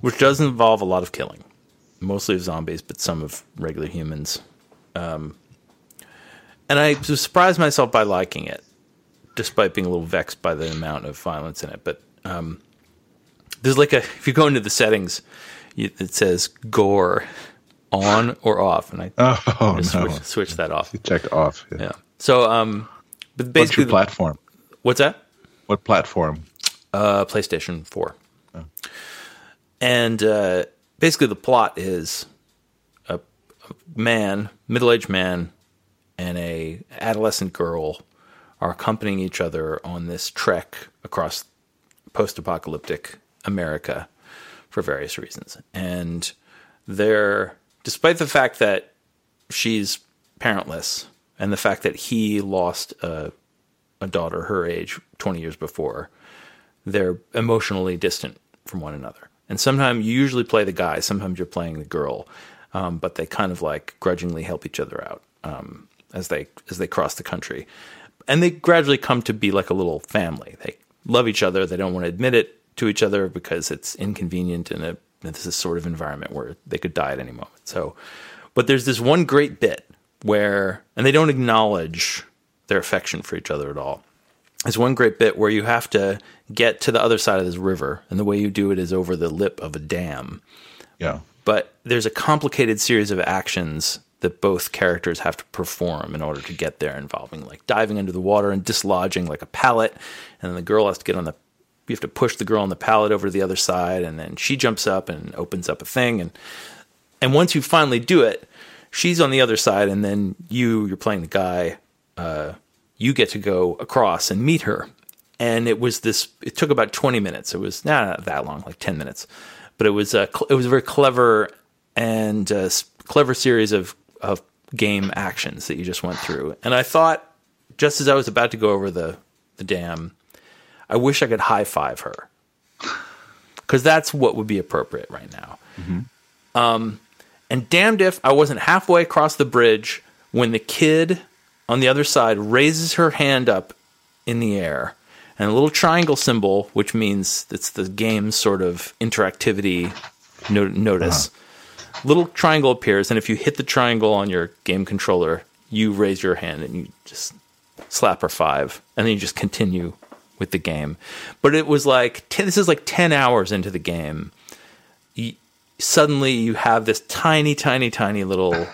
which does involve a lot of killing, mostly of zombies, but some of regular humans. Um, and I surprised myself by liking it, despite being a little vexed by the amount of violence in it. But um, there's like a if you go into the settings, it says gore on or off, and I oh, no. switch, switch, that off. You check off. Yeah. yeah. So, um, but basically, what's platform? What's that? What platform? Uh, PlayStation Four. Oh. And uh, basically, the plot is a, a man, middle-aged man, and a adolescent girl are accompanying each other on this trek across post-apocalyptic America for various reasons. And they're, despite the fact that she's parentless and the fact that he lost a, a daughter her age 20 years before, they're emotionally distant from one another. And sometimes you usually play the guy, sometimes you're playing the girl, um, but they kind of like grudgingly help each other out um, as they as they cross the country, and they gradually come to be like a little family. They love each other. They don't want to admit it to each other because it's inconvenient in a in this sort of environment where they could die at any moment. So, but there's this one great bit where, and they don't acknowledge their affection for each other at all. There's one great bit where you have to get to the other side of this river, and the way you do it is over the lip of a dam. Yeah. But there's a complicated series of actions that both characters have to perform in order to get there, involving like diving into the water and dislodging like a pallet, and then the girl has to get on the. You have to push the girl on the pallet over to the other side, and then she jumps up and opens up a thing, and and once you finally do it, she's on the other side, and then you you're playing the guy. Uh, you get to go across and meet her. And it was this. It took about twenty minutes. It was nah, not that long, like ten minutes, but it was a it was a very clever and uh, clever series of of game actions that you just went through. And I thought, just as I was about to go over the the dam, I wish I could high five her because that's what would be appropriate right now. Mm-hmm. Um, and damned if I wasn't halfway across the bridge when the kid on the other side raises her hand up in the air and a little triangle symbol, which means it's the game's sort of interactivity no- notice. Uh-huh. Little triangle appears, and if you hit the triangle on your game controller, you raise your hand and you just slap her five, and then you just continue with the game. But it was like ten, this is like ten hours into the game. Suddenly, you have this tiny, tiny, tiny little,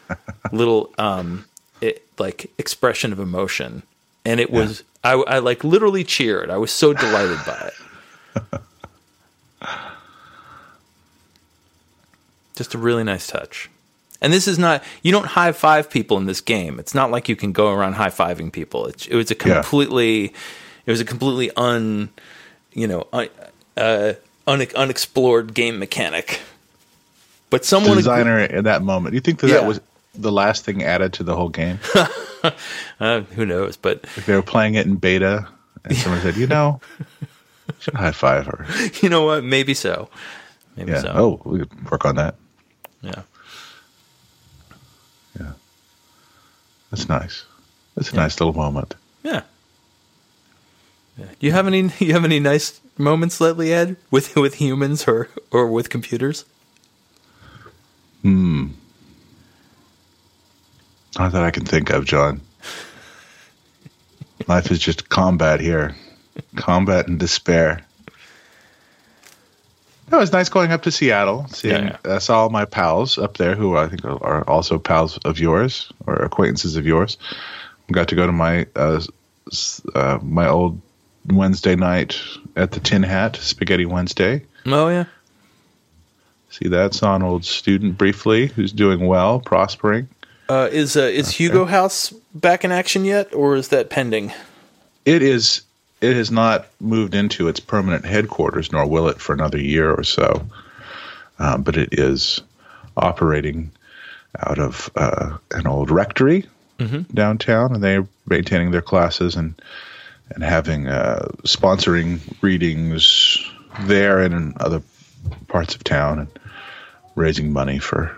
little um, it, like expression of emotion, and it was yeah. I, I like literally cheered. I was so delighted by it. Just a really nice touch. And this is not you don't high five people in this game. It's not like you can go around high fiving people. It, it was a completely yeah. it was a completely un you know un, uh, un, unexplored game mechanic. But someone designer ag- in that moment, do you think that yeah. that was the last thing added to the whole game? uh, who knows? But if they were playing it in beta, and someone said, "You know, should high five her." You know what? Maybe so. Maybe yeah. so. Oh, we could work on that. Yeah. Yeah. That's nice. That's a yeah. nice little moment. Yeah. yeah. Do you have any? You have any nice moments lately, Ed, with with humans or or with computers? Hmm. Not that I can think of, John. Life is just combat here, combat and despair. No, it was nice going up to Seattle, seeing yeah, yeah. I saw all my pals up there who I think are also pals of yours or acquaintances of yours. Got to go to my uh, uh, my old Wednesday night at the Tin Hat, Spaghetti Wednesday. Oh yeah. See that? Saw an old student briefly who's doing well, prospering. Uh, is uh, is okay. Hugo House back in action yet, or is that pending? It is. It has not moved into its permanent headquarters, nor will it for another year or so. Um, but it is operating out of uh, an old rectory mm-hmm. downtown, and they're maintaining their classes and and having uh, sponsoring readings there and in other parts of town, and raising money for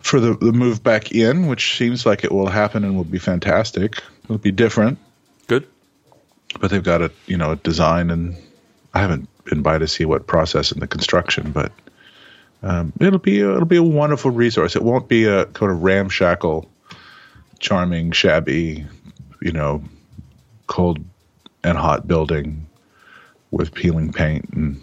for the, the move back in, which seems like it will happen and will be fantastic. It'll be different. Good. But they've got a you know a design, and I haven't been by to see what process in the construction, but um, it'll be a, it'll be a wonderful resource. It won't be a kind of ramshackle, charming, shabby, you know, cold and hot building with peeling paint and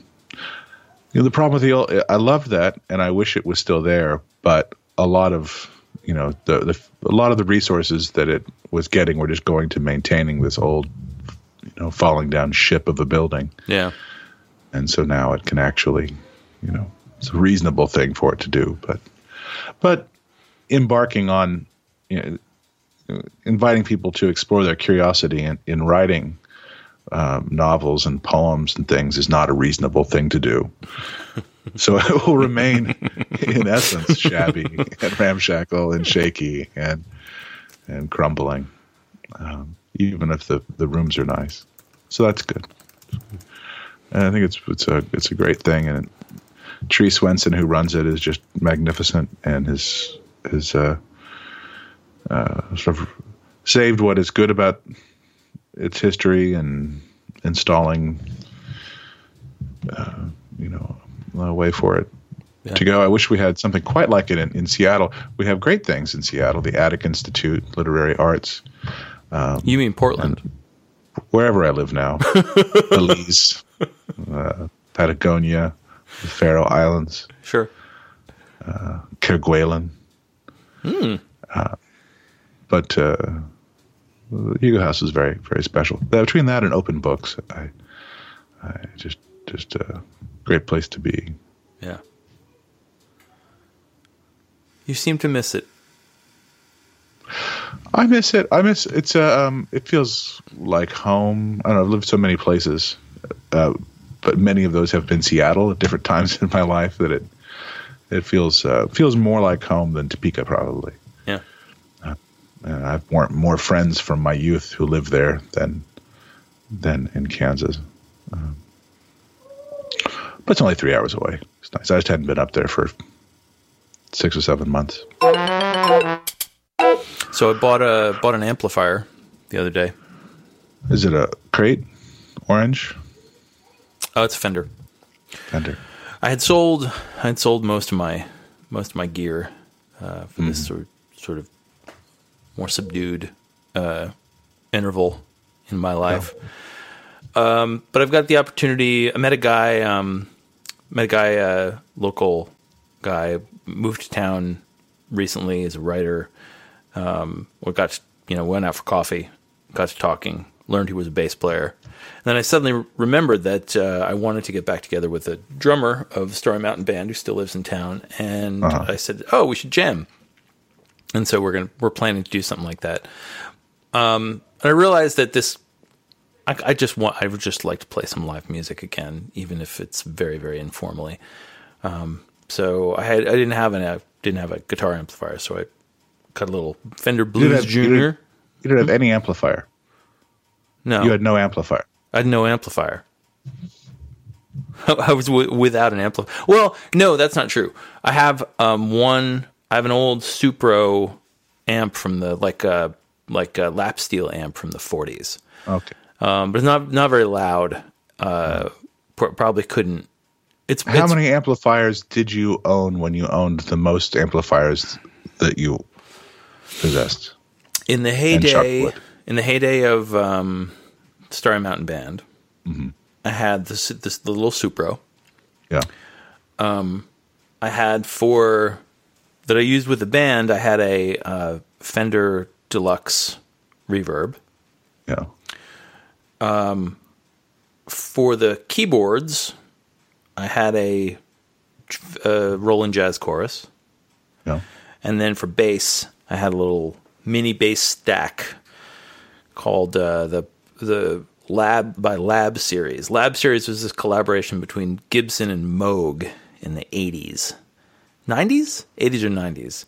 you know the problem with the old, I love that and I wish it was still there, but a lot of you know the, the a lot of the resources that it was getting were just going to maintaining this old you know falling down ship of a building. Yeah. And so now it can actually, you know, it's a reasonable thing for it to do, but but embarking on you know, inviting people to explore their curiosity in, in writing um, novels and poems and things is not a reasonable thing to do. so it will remain, in essence, shabby and ramshackle and shaky and and crumbling, um, even if the, the rooms are nice. So that's good. and I think it's it's a it's a great thing. And Tree Swenson, who runs it, is just magnificent, and his his uh, uh, sort of saved what is good about its history and installing, uh, you know, a way for it Yeah. to go. I wish we had something quite like it in, in Seattle. We have great things in Seattle: the Attic Institute, Literary Arts, You mean Portland? wherever I live now, Belize, uh, Patagonia, the Faroe Islands, Sure. Kerguelen. Uh, but uh, Hugo House is very, very special. Between that and open books, I, I just, just a great place to be. Yeah. You seem to miss it. I miss it. I miss it's. Uh, um, it feels like home. I don't know. I've lived so many places, uh, but many of those have been Seattle at different times in my life. That it it feels uh, feels more like home than Topeka probably. And I have more more friends from my youth who live there than than in Kansas. Um, but it's only three hours away. It's nice. I just hadn't been up there for six or seven months. So I bought a bought an amplifier the other day. Is it a crate? Orange? Oh, it's a Fender. Fender. I had sold I had sold most of my most of my gear uh, for this sort sort of more subdued uh, interval in my life. Um, but I've got the opportunity. I met a guy, um, met a guy, uh, local guy, moved to town recently as a writer. Um, we got to, you know went out for coffee, got to talking, learned he was a bass player. And then I suddenly remembered that uh, I wanted to get back together with a drummer of the Story Mountain Band who still lives in town, and I said, "Oh, we should jam." And so we're gonna we're planning to do something like that. Um, and I realized that this, I, I just want I would just like to play some live music again, even if it's very very informally. Um, so I had I didn't have an I didn't have a guitar amplifier, so I got a little Fender Blues have- you Junior. You didn't have any amplifier. No, You had no amplifier. I had no amplifier. I was w- without an amplifier. Well, no, that's not true. I have um, one. I have an old Supro amp from the like a like a lap steel amp from the 40s, Okay. um, but it's not not very loud. Uh, pr- probably couldn't. It's How it's, many amplifiers did you own when you owned the most amplifiers that you possessed? in the heyday in the heyday of um, Starry Mountain Band. I had this this the little Supro. Yeah. I had for that I used with the band. I had a uh, Fender Deluxe Reverb Yeah. Um, for the keyboards. I had a uh, Roland Jazz Chorus, Yeah. and then for bass, I had a little mini bass stack called uh, the the Lab by Lab Series. Lab Series was this collaboration between Gibson and Moog in the '80s, '90s, '80s or '90s.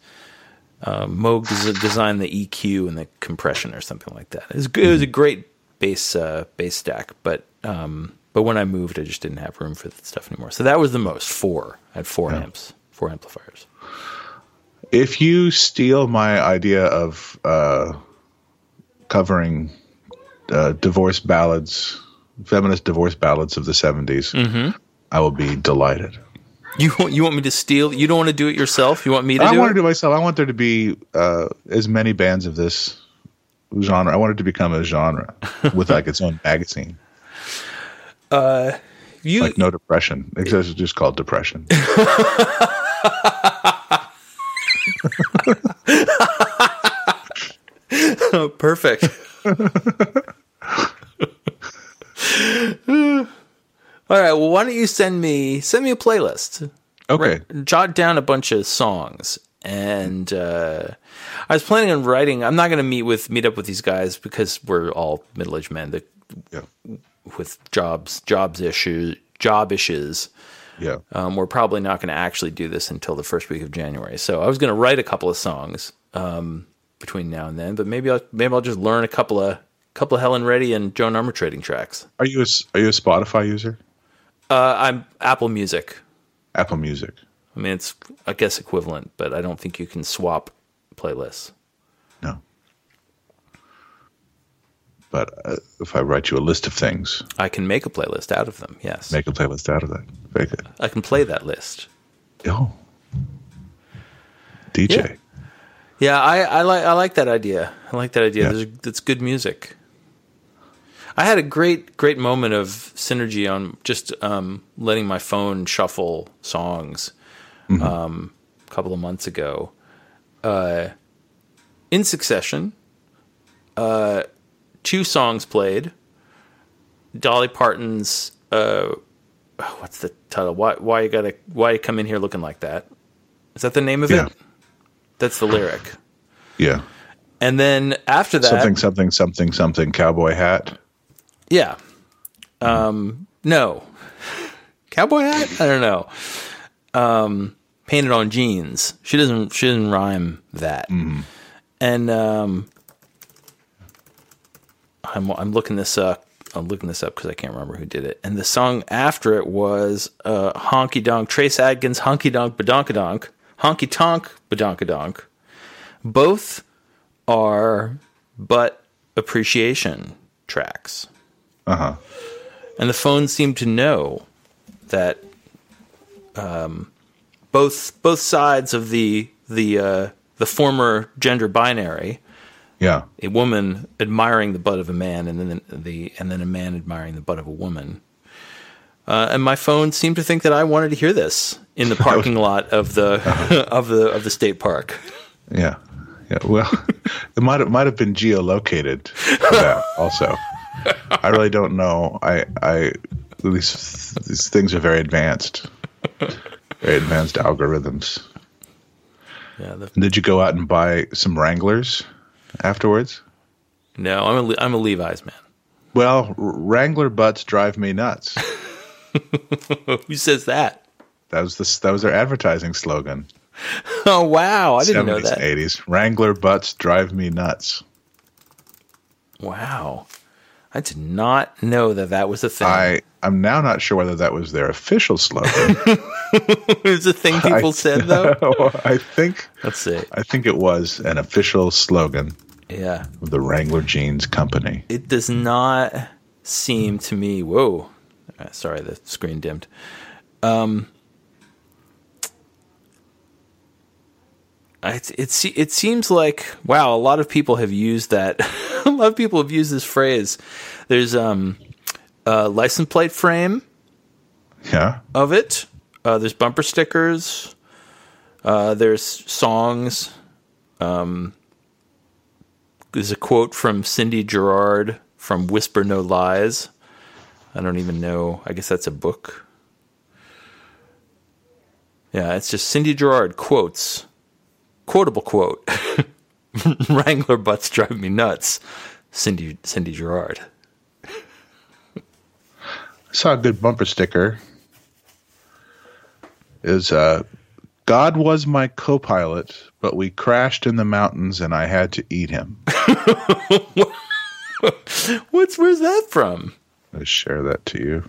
Uh, Moog des- designed the EQ and the compression or something like that. It was, good. It was a great bass uh, bass stack, but um, but when I moved, I just didn't have room for that stuff anymore. So that was the most four. I had four amps, four amplifiers. If you steal my idea of uh, covering uh, divorce ballads, feminist divorce ballads of the 70s, Mm-hmm. I will be delighted. You want you want me to steal? You don't want to do it yourself? You want me to I do want it? to do it myself. I want there to be uh, as many bands of this genre. I want it to become a genre with like its own magazine, you like No Depression. It's just- just called Depression. oh, perfect. All right. Well, why don't you send me send me a playlist? Okay. Jot down a bunch of songs, and uh, I was planning on writing. I'm not going to meet with meet up with these guys because we're all middle aged men that Yeah. with jobs jobs issues job issues. Yeah. Um, we're probably not going to actually do this until the first week of January. So I was going to write a couple of songs um, between now and then, but maybe I'll maybe I'll just learn a couple of couple of Helen Reddy and Joan Armatrading tracks. Are you a, are you a Spotify user? Uh, I'm Apple Music. Apple Music. I mean, it's I guess equivalent, but I don't think you can swap playlists. No. But uh, if I write you a list of things, I can make a playlist out of them. Yes, make a playlist out of that. Very good. I can play that list. Oh, DJ. Yeah. Yeah, I, I like I like that idea. I like that idea. Yeah. There's, that's good music. I had a great great moment of synergy on just um, letting my phone shuffle songs um, a couple of months ago, uh, in succession. Uh, two songs played. Dolly Parton's uh, oh, what's the title? Why why you gotta why you come in here looking like that? Is that the name of Yeah. it? That's the lyric. Yeah. And then after that, Something, something, something, something. Cowboy hat. Yeah, um, no, cowboy hat. I don't know. Um, painted on jeans. She doesn't. She doesn't rhyme that. And um, I'm I'm looking this up. I'm looking this up because I can't remember who did it. And the song after it was uh, "Honky Donk." Trace Adkins, "Honky Donk Badonkadonk," "Honky Tonk Badonkadonk." Both are butt appreciation tracks. Uh huh. And the phone seemed to know that um, both both sides of the the uh, the former gender binary, Yeah. a woman admiring the butt of a man, and then the and then a man admiring the butt of a woman. Uh, and my phone seemed to think that I wanted to hear this in the parking lot of the of the of the state park. Yeah. Yeah. Well, it might have might have been geolocated for that also. I really don't know. I I these these things are very advanced. Very advanced algorithms. Yeah, the, Did you go out and buy some Wranglers afterwards? no, I'm a I'm a Levi's man. Well, Wrangler butts drive me nuts. Who says that? That was the that was their advertising slogan. Oh wow, I didn't know that. 80s. Wrangler butts drive me nuts. Wow. I did not know that that was a thing. I I'm now not sure whether that was their official slogan. it was a thing people said, though. I think Let's see. I think it was an official slogan Yeah. of the Wrangler Jeans Company. It does not seem to me. Whoa. Uh, sorry, the screen dimmed. Um, it, it, it seems like, wow, a lot of people have used that. a lot of people have used this phrase. There's um, a license plate frame Yeah. of it. Uh, there's bumper stickers. Uh, there's songs. Um, there's a quote from Cindy Gerard from Whisper No Lies. I don't even know. I guess that's a book. Yeah, it's just Cindy Gerard quotes. Quotable quote. Wrangler butts drive me nuts. Cindy Cindy Gerard. I saw a good bumper sticker. Is uh God was my co-pilot, but we crashed in the mountains and I had to eat him. What's where's that from? I'll share that to you.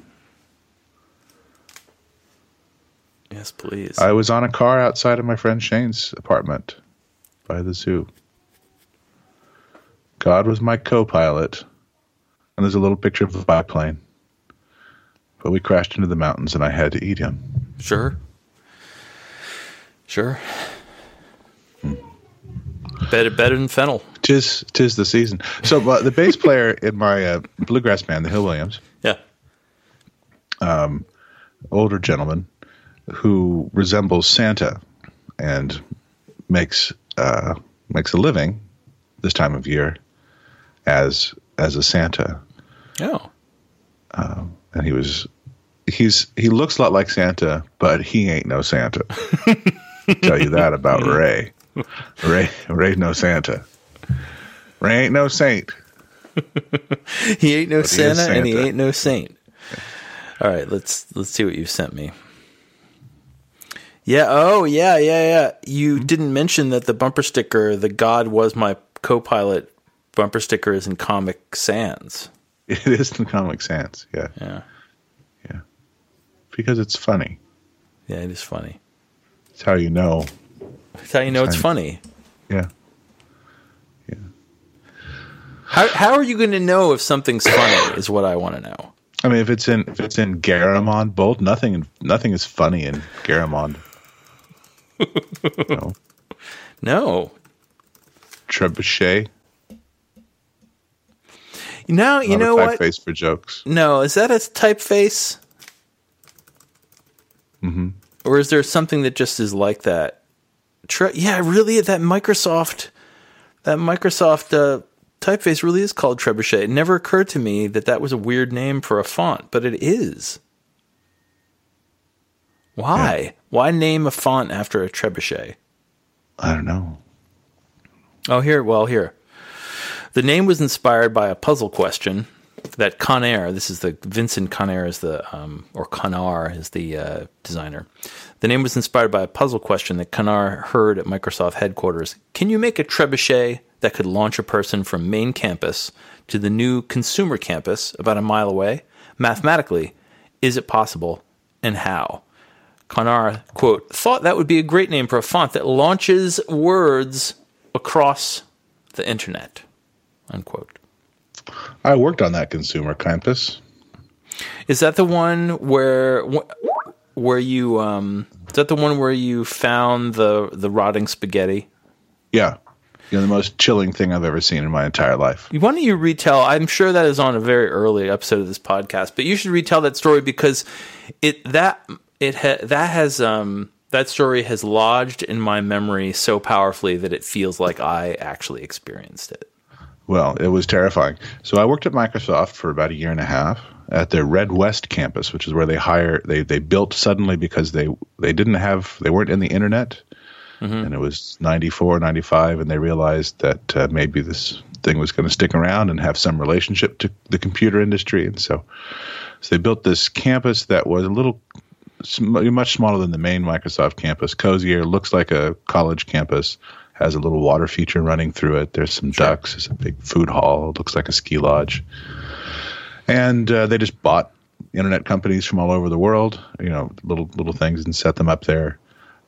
Yes, please. I was on a car outside of my friend Shane's apartment by the zoo. God was my co pilot. And there's a little picture of a biplane. But we crashed into the mountains and I had to eat him. Sure. Sure. Better, better than fennel. Tis, tis the season. So uh, the bass player in my uh, bluegrass band, the Hill Williams, Yeah. older gentleman who resembles Santa and makes uh, makes a living this time of year as as a Santa. Oh. and he was he's he looks a lot like Santa, but he ain't no Santa. Tell you that about Ray. Ray Ray no Santa. Ray ain't no saint. He ain't no he Santa, and he ain't no saint. All right, let's let's see what you sent me. Yeah. Oh, yeah, yeah, yeah. You mm-hmm. didn't mention that the bumper sticker, the God was my co-pilot bumper sticker, is in Comic Sans. It is in Comic Sans, yeah. Yeah. Yeah. because it's funny. Yeah, it is funny. It's how you know. That's how you know it's Funny. funny. Yeah. How how are you going to know if something's funny? Is what I want to know. I mean, if it's in if it's in Garamond bold, nothing nothing is funny in Garamond. no. No. Trebuchet. Now you Not know a what? typeface for jokes. No, is that a typeface? Mm-hmm. Or is there something that just is like that? Tre- yeah, really, that Microsoft, that Microsoft uh, typeface really is called Trebuchet. It never occurred to me that that was a weird name for a font, but it is. Why? Why name a font after a Trebuchet? I don't know. Oh, here, well, here. The name was inspired by a puzzle question that Connare, this is the Vincent Connare is the, um, or Connare is the uh, designer. The name was inspired by a puzzle question that Connare heard at Microsoft headquarters. Can you make a trebuchet that could launch a person from main campus to the new consumer campus about a mile away? Mathematically, is it possible and how? Connare, quote, thought that would be a great name for a font that launches words across the internet, unquote. I worked on that consumer campus. Is that the one where where you um is that the one where you found the the rotting spaghetti? Yeah. You know, the most chilling thing I've ever seen in my entire life. Why don't you retell? I'm sure that is on a very early episode of this podcast, but you should retell that story because it that it ha, that has um that story has lodged in my memory so powerfully that it feels like I actually experienced it. Well, it was terrifying. So I worked at Microsoft for about a year and a half at their Red West campus, which is where they hire they they built suddenly because they they didn't have they weren't in the internet. And it was 94, 95, and they realized that uh, maybe this thing was going to stick around and have some relationship to the computer industry. And so, so they built this campus that was a little much smaller than the main Microsoft campus, cozier, looks like a college campus, has a little water feature running through it. There's some ducks, there's a big food hall, it looks like a ski lodge. And uh, they just bought internet companies from all over the world, you know, little little things and set them up there.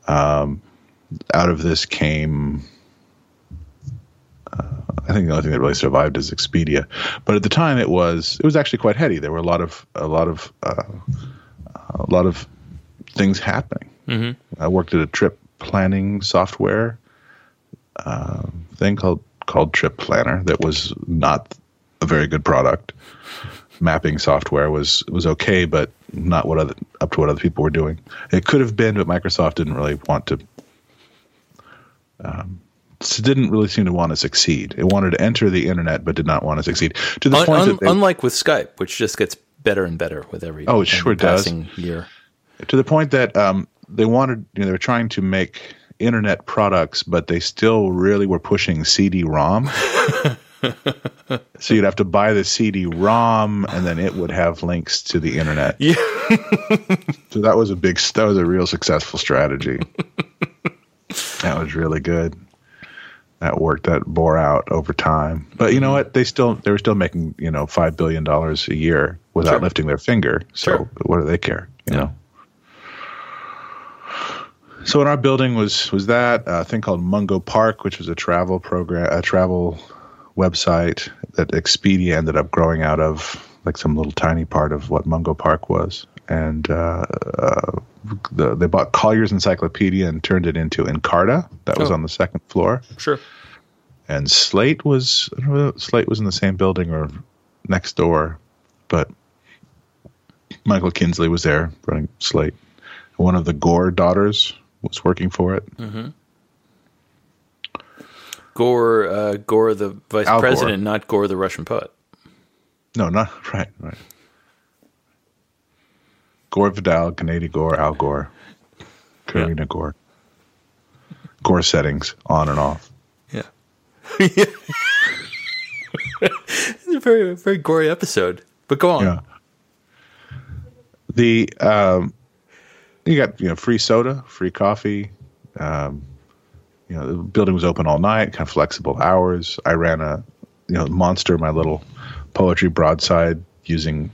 Um, out of this came uh, I think the only thing that really survived is Expedia, but at the time it was it was actually quite heady. There were a lot of a lot of uh, a lot of things happening. Mm-hmm. I worked at a trip planning software uh, thing called called Trip Planner that was not a very good product. Mapping software was was okay, but not what other up to what other people were doing. It could have been, but Microsoft didn't really want to so didn't really seem to want to succeed. It wanted to enter the internet, but did not want to succeed. To the Un- point un- that they, unlike with Skype, which just gets better and better with every Oh, it sure does. year. To the point that um, they wanted, you know, they were trying to make internet products, but they still really were pushing CD-ROM. so you'd have to buy the CD-ROM, and then it would have links to the internet. Yeah. So that was a big, that was a real successful strategy. that was really good. That worked. That bore out over time. But you know what? They still they were still making you know five billion dollars a year without Sure. lifting their finger. So Sure. what do they care? You Yeah. know. So in our building was was that a thing called Mungo Park, which was a travel program, a travel website that Expedia ended up growing out of, like some little tiny part of what Mungo Park was. And uh, uh, the, they bought Collier's Encyclopedia and turned it into Encarta. That was Oh. on the second floor. Sure. And Slate was I don't know, Slate was in the same building or next door, but Michael Kinsley was there running Slate. One of the Gore daughters was working for it. Gore, uh, Gore, the vice Al Gore. president, not Gore, the Russian poet. No, not right, right. Gore Vidal, Canadian Gore, Al Gore, Karenna Gore. Gore settings on and off. Yeah. it's a very, very gory episode. But go on. Yeah. The um, you got you know free soda, free coffee. Um, you know the building was open all night, kind of flexible hours. I ran a you know monster my little poetry broadside using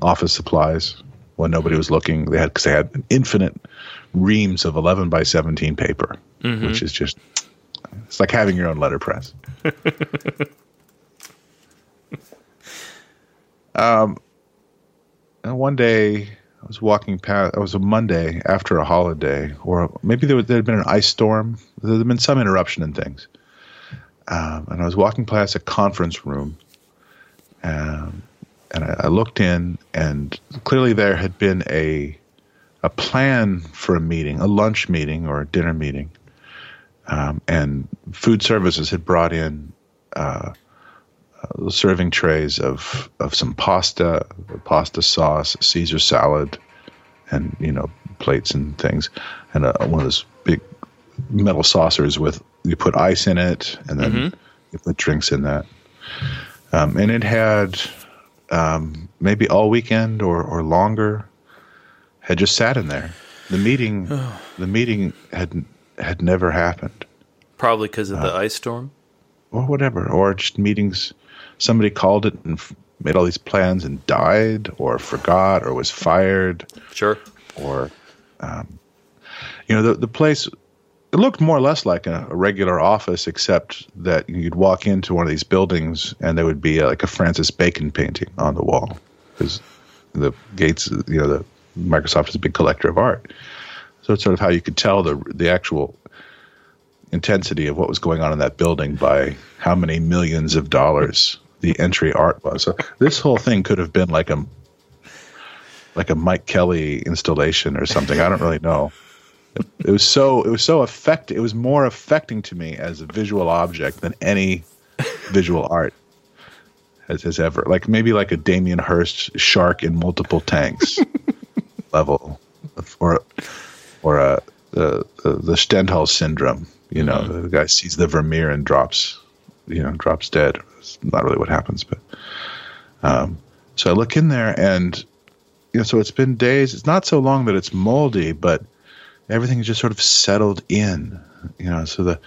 office supplies. when nobody was looking. They had because they had infinite reams of 11 by 17 paper, which is just it's like having your own letterpress. um, and one day was walking past. It was a Monday after a holiday, or maybe there, was, there had been an ice storm. There had been some interruption in things, um, and I was walking past a conference room, um, and I, I looked in, and clearly there had been a a plan for a meeting, a lunch meeting or a dinner meeting, um, and food services had brought in uh, uh, serving trays of of some pasta, pasta sauce, Caesar salad, and you know plates and things, and uh, one of those big metal saucers with you put ice in it, and then you put drinks in that, um, and it had um, maybe all weekend or or longer had just sat in there. The meeting, the meeting had had never happened, Probably because of the ice storm. or whatever, or just meetings. Somebody called it and f- made all these plans and died, or forgot, or was fired, Sure. or um, you know, the the place. It looked more or less like a, a regular office, except that you'd walk into one of these buildings and there would be uh like a Francis Bacon painting on the wall, because the Gates, you know, the Microsoft is a big collector of art. So it's sort of how you could tell the the actual intensity of what was going on in that building by how many millions of dollars the entry art was. So this whole thing could have been like a like a Mike Kelley installation or something. I don't really know. It, it was so it was so affect it was more affecting to me as a visual object than any visual art has, has ever like maybe like a Damien Hirst shark in multiple tanks level or or a the the, the Stendhal syndrome. You know, mm-hmm. the guy sees the Vermeer and drops, you know, drops dead. It's not really what happens, but um, so I look in there and you know, so it's been days. It's not so long that it's moldy, but everything is just sort of settled in. You know, so the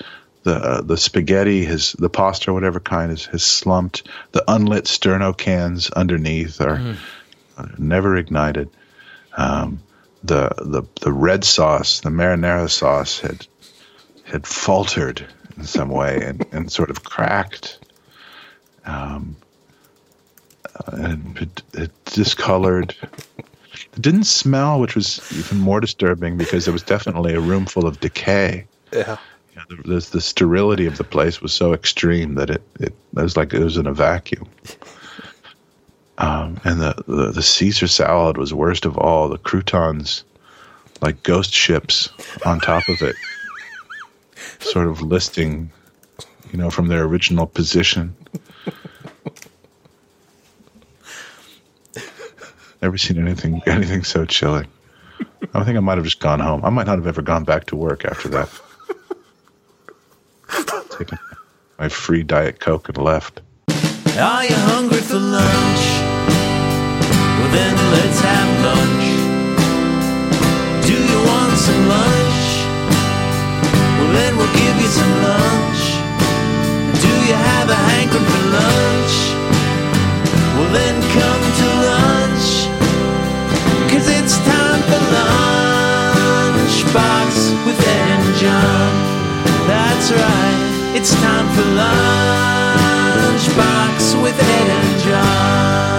the uh, the spaghetti has the pasta or whatever kind has has slumped. The unlit sterno cans underneath are uh, never ignited. Um, the the the red sauce, the marinara sauce, had had faltered in some way and, and sort of cracked. Um, uh, and it, it discolored. It didn't smell, which was even more disturbing because there was definitely a room full of decay. Yeah. You know, the, the, the sterility of the place was so extreme that it, it, it was like it was in a vacuum. Um, and the, the, the Caesar salad was worst of all. The croutons, like ghost ships on top of it, sort of listing, you know, from their original position. Never seen anything anything so chilling. I think I might have just gone home. I might not have ever gone back to work after that. Taken my free diet coke and left. Are you hungry for lunch? Well, then let's have lunch. Do you want some lunch? Well, then we'll give you some lunch. Do you have a hankering for lunch? Well, then come to it's time for lunchbox with Ed and John. That's right, it's time for lunchbox with Ed and John.